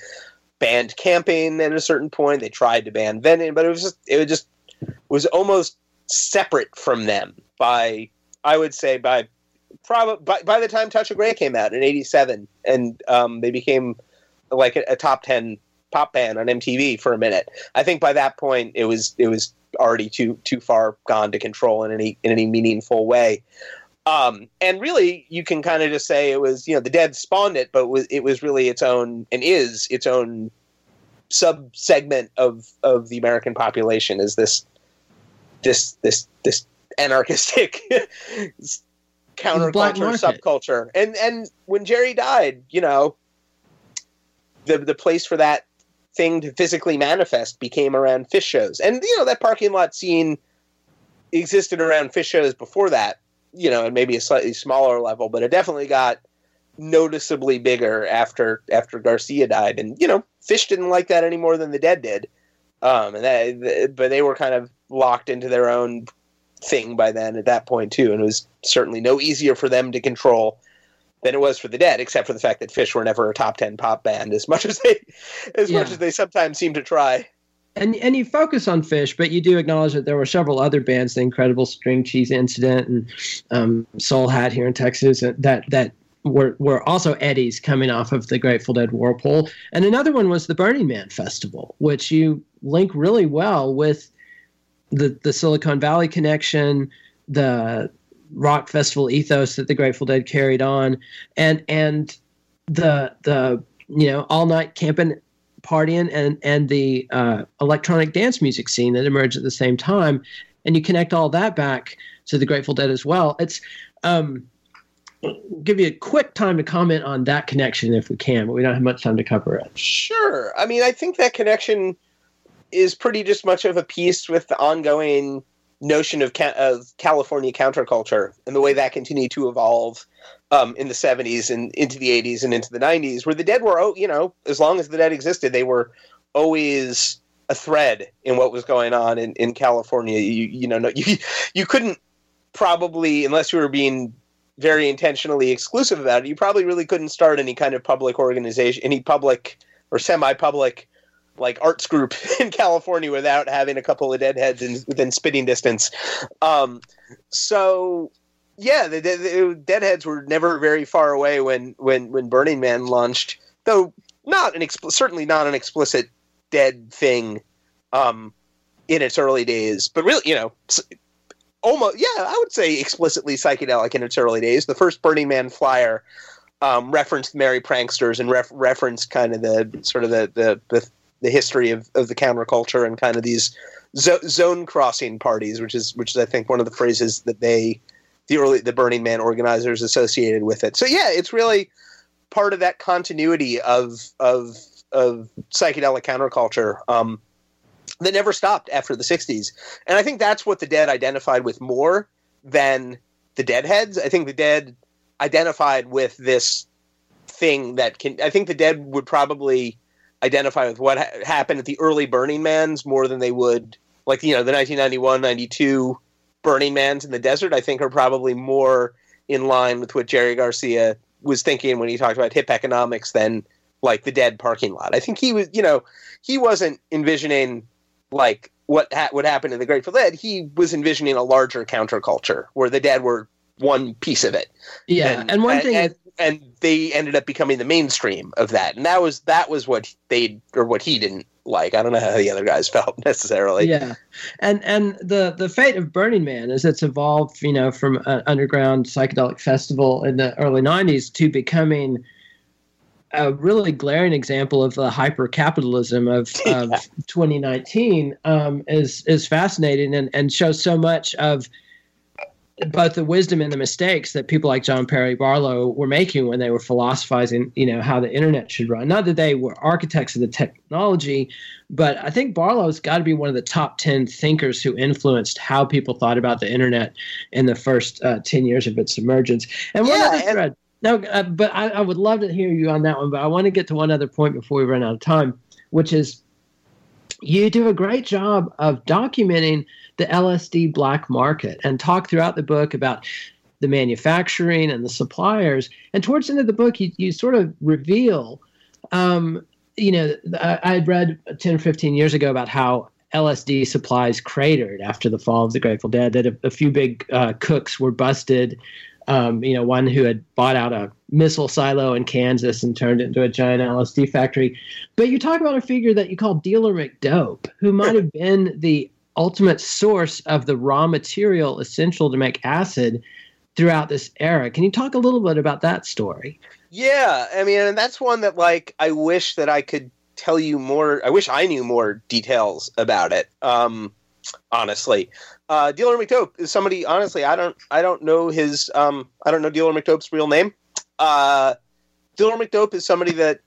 banned camping at a certain point. They tried to ban vending, but it was just it was just was almost separate from them by I would say by probably by, by the time Touch of Grey came out in '87, and um, they became like a, a top ten pop band on MTV for a minute. I think by that point it was it was already too too far gone to control in any in any meaningful way. Um, and really, you can kind of just say it was you know the dead spawned it, but it was, it was really its own and is its own sub segment of of the American population. Is this this this this anarchistic [LAUGHS] counterculture subculture? And and when Jerry died, you know, the the place for that thing to physically manifest became around Phish shows. And, you know, that parking lot scene existed around Phish shows before that, you know, and maybe a slightly smaller level, but it definitely got noticeably bigger after after Garcia died. And, you know, Phish didn't like that any more than the Dead did. Um, and that, but they were kind of locked into their own thing by then at that point too, and it was certainly no easier for them to control than it was for the Dead, except for the fact that Phish were never a top ten pop band, as much as they, as yeah. much as they sometimes seem to try. And and you focus on Phish, but you do acknowledge that there were several other bands, the Incredible String Cheese Incident and um, Soul Hat here in Texas, that that were were also eddies coming off of the Grateful Dead Whirlpool. And another one was the Burning Man Festival, which you link really well with the the Silicon Valley connection, the rock festival ethos that the Grateful Dead carried on, and and the the you know all night camping partying and and the uh, electronic dance music scene that emerged at the same time, and you connect all that back to the Grateful Dead as well. It's um, give you a quick time to comment on that connection if we can, but we don't have much time to cover it. Sure. I mean, I think that connection is pretty just much of a piece with the ongoing notion of, ca- of California counterculture and the way that continued to evolve um, in the 70s and into the 80s and into the 90s, where the Dead were, oh, you know, as long as the Dead existed, they were always a thread in what was going on in, in California. You, you know, no, [LAUGHS] you, you couldn't probably, unless you were being very intentionally exclusive about it, you probably really couldn't start any kind of public organization, any public or semi-public like arts group [LAUGHS] in California without having a couple of deadheads in, within spitting distance. Um, so yeah, the, the, the, deadheads were never very far away when when when Burning Man launched, though not an expl- certainly not an explicit dead thing um, in its early days, but really, you know, almost yeah, I would say explicitly psychedelic in its early days. The first Burning Man flyer um, referenced merry pranksters and ref- referenced kind of the sort of the the, the, the history of, of the counterculture and kind of these zo- zone crossing parties, which is which is I think one of the phrases that they the early the Burning Man organizers associated with it. So yeah, it's really part of that continuity of of of psychedelic counterculture. Um, that never stopped after the 60s. And I think that's what the Dead identified with more than the Deadheads. I think the Dead identified with this thing that can. I think the Dead would probably identify with what ha- happened at the early Burning Mans more than they would, like, you know, the 1991 92 Burning Mans in the desert, I think are probably more in line with what Jerry Garcia was thinking when he talked about hip economics than like the dead parking lot. I think he was, you know, he wasn't envisioning like what ha- would happen in the Grateful Dead, he was envisioning a larger counterculture where the Dead were one piece of it. Yeah, and, and one thing, and, and, they ended up becoming the mainstream of that, and that was that was what they or what he didn't like. I don't know how the other guys [LAUGHS] felt necessarily. Yeah, and and the the fate of Burning Man is it's evolved, you know, from an underground psychedelic festival in the early '90s to becoming a really glaring example of the hyper capitalism of, [LAUGHS] of 2019 um, is is fascinating and, and shows so much of both the wisdom and the mistakes that people like John Perry Barlow were making when they were philosophizing, you know, how the internet should run. Not that they were architects of the technology, but I think Barlow's got to be one of the top 10 thinkers who influenced how people thought about the internet in the first uh, 10 years of its emergence. And one yeah, other thread, no, uh, but I, I, would love to hear you on that one. But I want to get to one other point before we run out of time, which is you do a great job of documenting the LSD black market and talk throughout the book about the manufacturing and the suppliers. And towards the end of the book, you, you sort of reveal, um, you know, I had read 10 or 15 years ago about how LSD supplies cratered after the fall of the Grateful Dead, that a, a few big uh, cooks were busted um, you know, one who had bought out a missile silo in Kansas and turned it into a giant LSD factory. But you talk about a figure that you call Dealer McDope, who might have been the ultimate source of the raw material essential to make acid throughout this era. Can you talk a little bit about that story? Yeah, I mean, and that's one that like I wish that I could tell you more. I wish I knew more details about it. Um, honestly, uh, Dealer McDope is somebody. Honestly, I don't. I don't know his. Um, I don't know Dealer McDope's real name. Uh, Dealer McDope is somebody that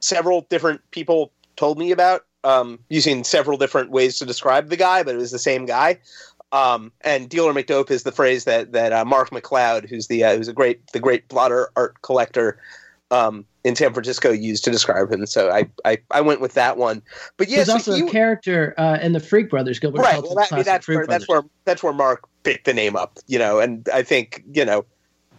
several different people told me about, um, using several different ways to describe the guy, but it was the same guy. Um, and Dealer McDope is the phrase that that uh, Mark McCloud, who's the uh, who's a great the great blotter art collector, um, in San Francisco used to describe him. So I, I, I went with that one. But yeah, there's so also he, a character uh, in the Freak Brothers. Gilbert right. Well, that, I mean, that's where that's where that's where Mark picked the name up. You know, and I think you know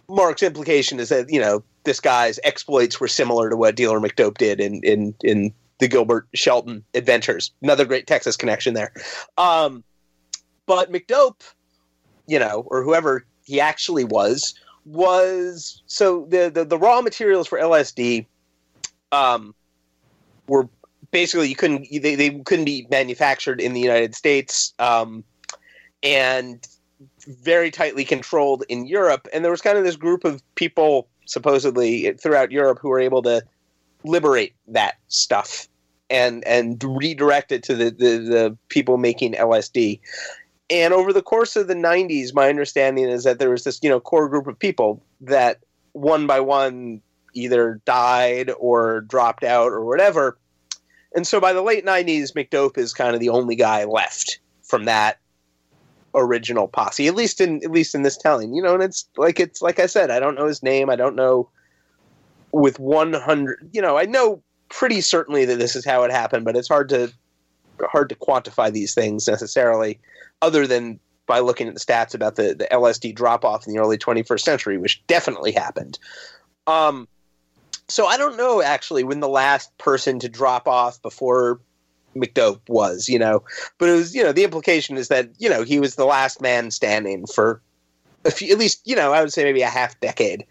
Mark's implication is that you know this guy's exploits were similar to what Dealer McDope did in in in the Gilbert Shelton adventures. Another great Texas connection there. Um, but McDope, you know, or whoever he actually was, was so the, the, the raw materials for LSD um, were basically you couldn't they, they couldn't be manufactured in the United States um, and very tightly controlled in Europe, and there was kind of this group of people supposedly throughout Europe who were able to liberate that stuff and and redirect it to the, the, the people making LSD. And over the course of the 90s, my understanding is that there was this, you know, core group of people that one by one either died or dropped out or whatever. And so by the late 90s, McDope is kind of the only guy left from that original posse, at least in at least in this telling. You know, and it's like it's like I said, I don't know his name. I don't know with 100, you know, I know pretty certainly that this is how it happened, but it's hard to hard to quantify these things necessarily other than by looking at the stats about the, the LSD drop off in the early 21st century, which definitely happened. Um, so I don't know actually when the last person to drop off before McDope was, you know, but it was, you know, the implication is that, you know, he was the last man standing for a few, at least, you know, I would say maybe a half decade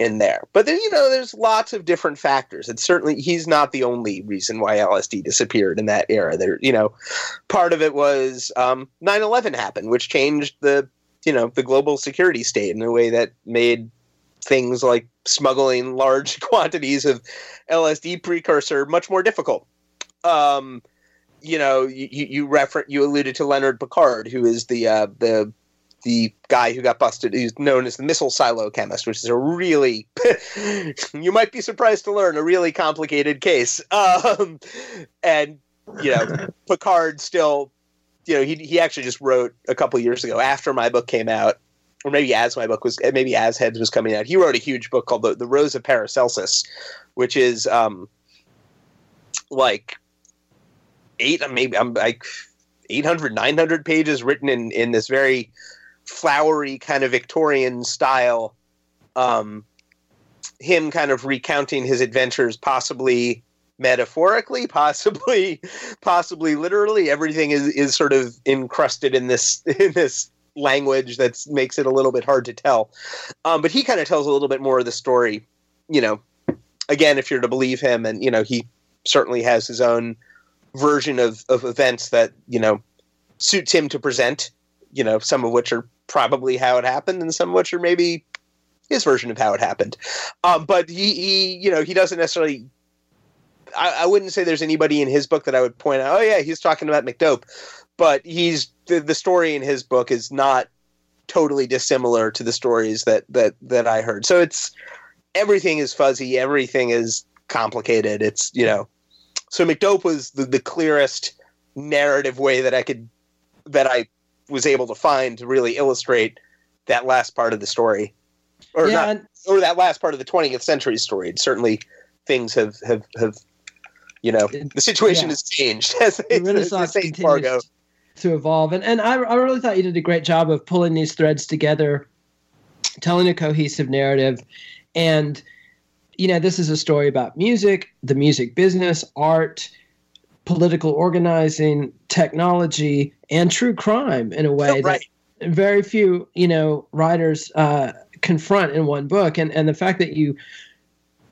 in there. But then, you know, there's lots of different factors. And certainly he's not the only reason why LSD disappeared in that era. There, you know, part of it was um, 9/11 happened, which changed the, you know, the global security state in a way that made things like smuggling large [LAUGHS] quantities of LSD precursor much more difficult. Um, you know, you you refer you alluded to Leonard Pickard, who is the uh, the the guy who got busted, who's known as the missile silo chemist, which is a really, [LAUGHS] you might be surprised to learn, a really complicated case. Um, and, you know, [LAUGHS] Pickard still, you know, he, he actually just wrote a couple years ago after my book came out, or maybe as my book was, maybe as Heads was coming out, he wrote a huge book called The, the Rose of Paracelsus, which is um, like eight, maybe I'm like 800, 900 pages written in, in this very flowery kind of Victorian style. Um, him kind of recounting his adventures, possibly metaphorically, possibly, [LAUGHS] possibly literally. Everything is is sort of encrusted in this [LAUGHS] in this language that makes it a little bit hard to tell. Um, but he kind of tells a little bit more of the story. You know, again, if you're to believe him, and you know, he certainly has his own version of of events that you know suits him to present. You know, some of which are probably how it happened, and some of which are maybe his version of how it happened. Um, but he, he, you know, he doesn't necessarily. I, I, wouldn't say there's anybody in his book that I would point out. Oh yeah, he's talking about McDope, but he's the, the story in his book is not totally dissimilar to the stories that that that I heard. So it's everything is fuzzy, everything is complicated. It's you know, so McDope was the, the clearest narrative way that I could that I was able to find to really illustrate that last part of the story, or yeah, not, or that last part of the 20th century story. certainly, things have have have you know the situation yeah. has changed [LAUGHS] as the Renaissance as continues to evolve, and and I, I really thought you did a great job of pulling these threads together, telling a cohesive narrative, and you know this is a story about music, the music business, art political organizing, technology, and true crime in a way oh, right. that very few, you know, writers uh, confront in one book. And and the fact that you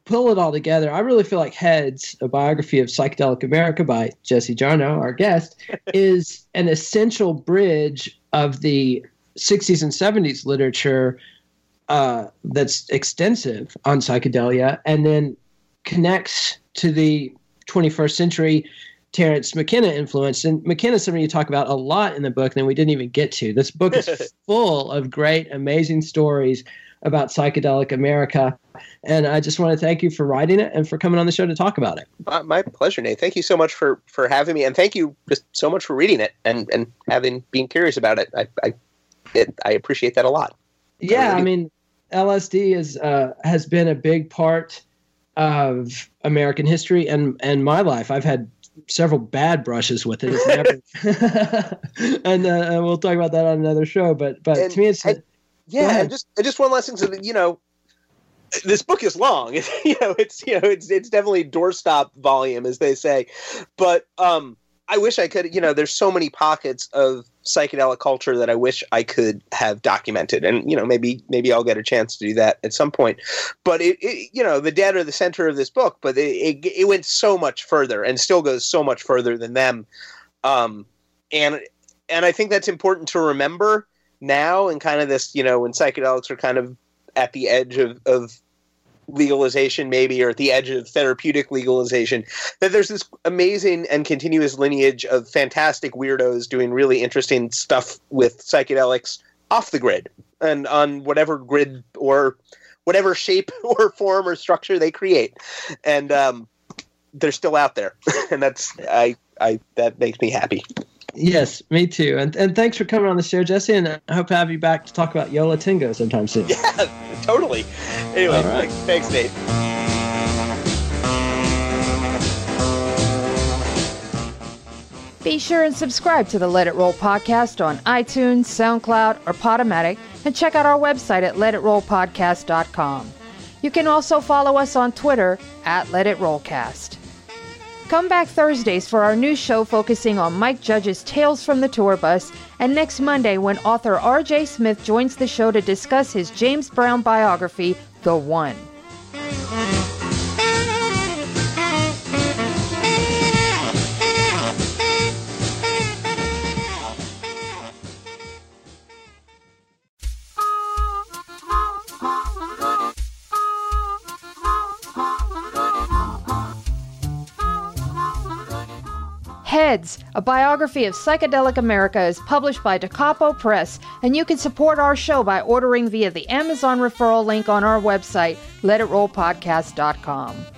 pull it all together, I really feel like Heads, a biography of psychedelic America by Jesse Jarnow, our guest, [LAUGHS] is an essential bridge of the 60s and 70s literature uh, that's extensive on psychedelia and then connects to the 21st century Terence McKenna influence. And McKenna is something you talk about a lot in the book that we didn't even get to. This book is [LAUGHS] full of great, amazing stories about psychedelic America. And I just want to thank you for writing it and for coming on the show to talk about it. Uh, my pleasure, Nate. Thank you so much for, for having me. And thank you just so much for reading it and, and having being curious about it. I, I, it, I appreciate that a lot. Yeah. I, really I mean, LSD is, uh, has been a big part of American history and, and my life. I've had several bad brushes with it. Never, [LAUGHS] [LAUGHS] and, uh, and we'll talk about that on another show. But but and, to me, it's and, yeah. And just just one last thing. So you know, this book is long. [LAUGHS] you know, it's you know, it's it's definitely doorstop volume, as they say. But um, I wish I could. You know, there's so many pockets of psychedelic culture that I wish I could have documented, and you know, maybe maybe I'll get a chance to do that at some point. But it, it you know, the dead are the center of this book, but it, it, it went so much further, and still goes so much further than them. Um, and and I think that's important to remember now and kind of this, you know, when psychedelics are kind of at the edge of, of legalization maybe or at the edge of therapeutic legalization that there's this amazing and continuous lineage of fantastic weirdos doing really interesting stuff with psychedelics off the grid and on whatever grid or whatever shape [LAUGHS] or form or structure they create. And um, they're still out there. [LAUGHS] And that's i i that makes me happy Yes, me too. And and thanks for coming on the show, Jesse. And I hope to have you back to talk about Yo La Tengo sometime soon. [LAUGHS] Yeah, totally. Anyway, right. thanks, Nate. Be sure and subscribe to the Let It Roll podcast on iTunes, SoundCloud, or Podomatic, and check out our website at letitrollpodcast.com. You can also follow us on Twitter at Let It Rollcast. Come back Thursdays for our new show focusing on Mike Judge's Tales from the Tour Bus, and next Monday when author R.J. Smith joins the show to discuss his James Brown biography, The One. A biography of psychedelic America, is published by Da Capo Press, and you can support our show by ordering via the Amazon referral link on our website, letitrollpodcast.com.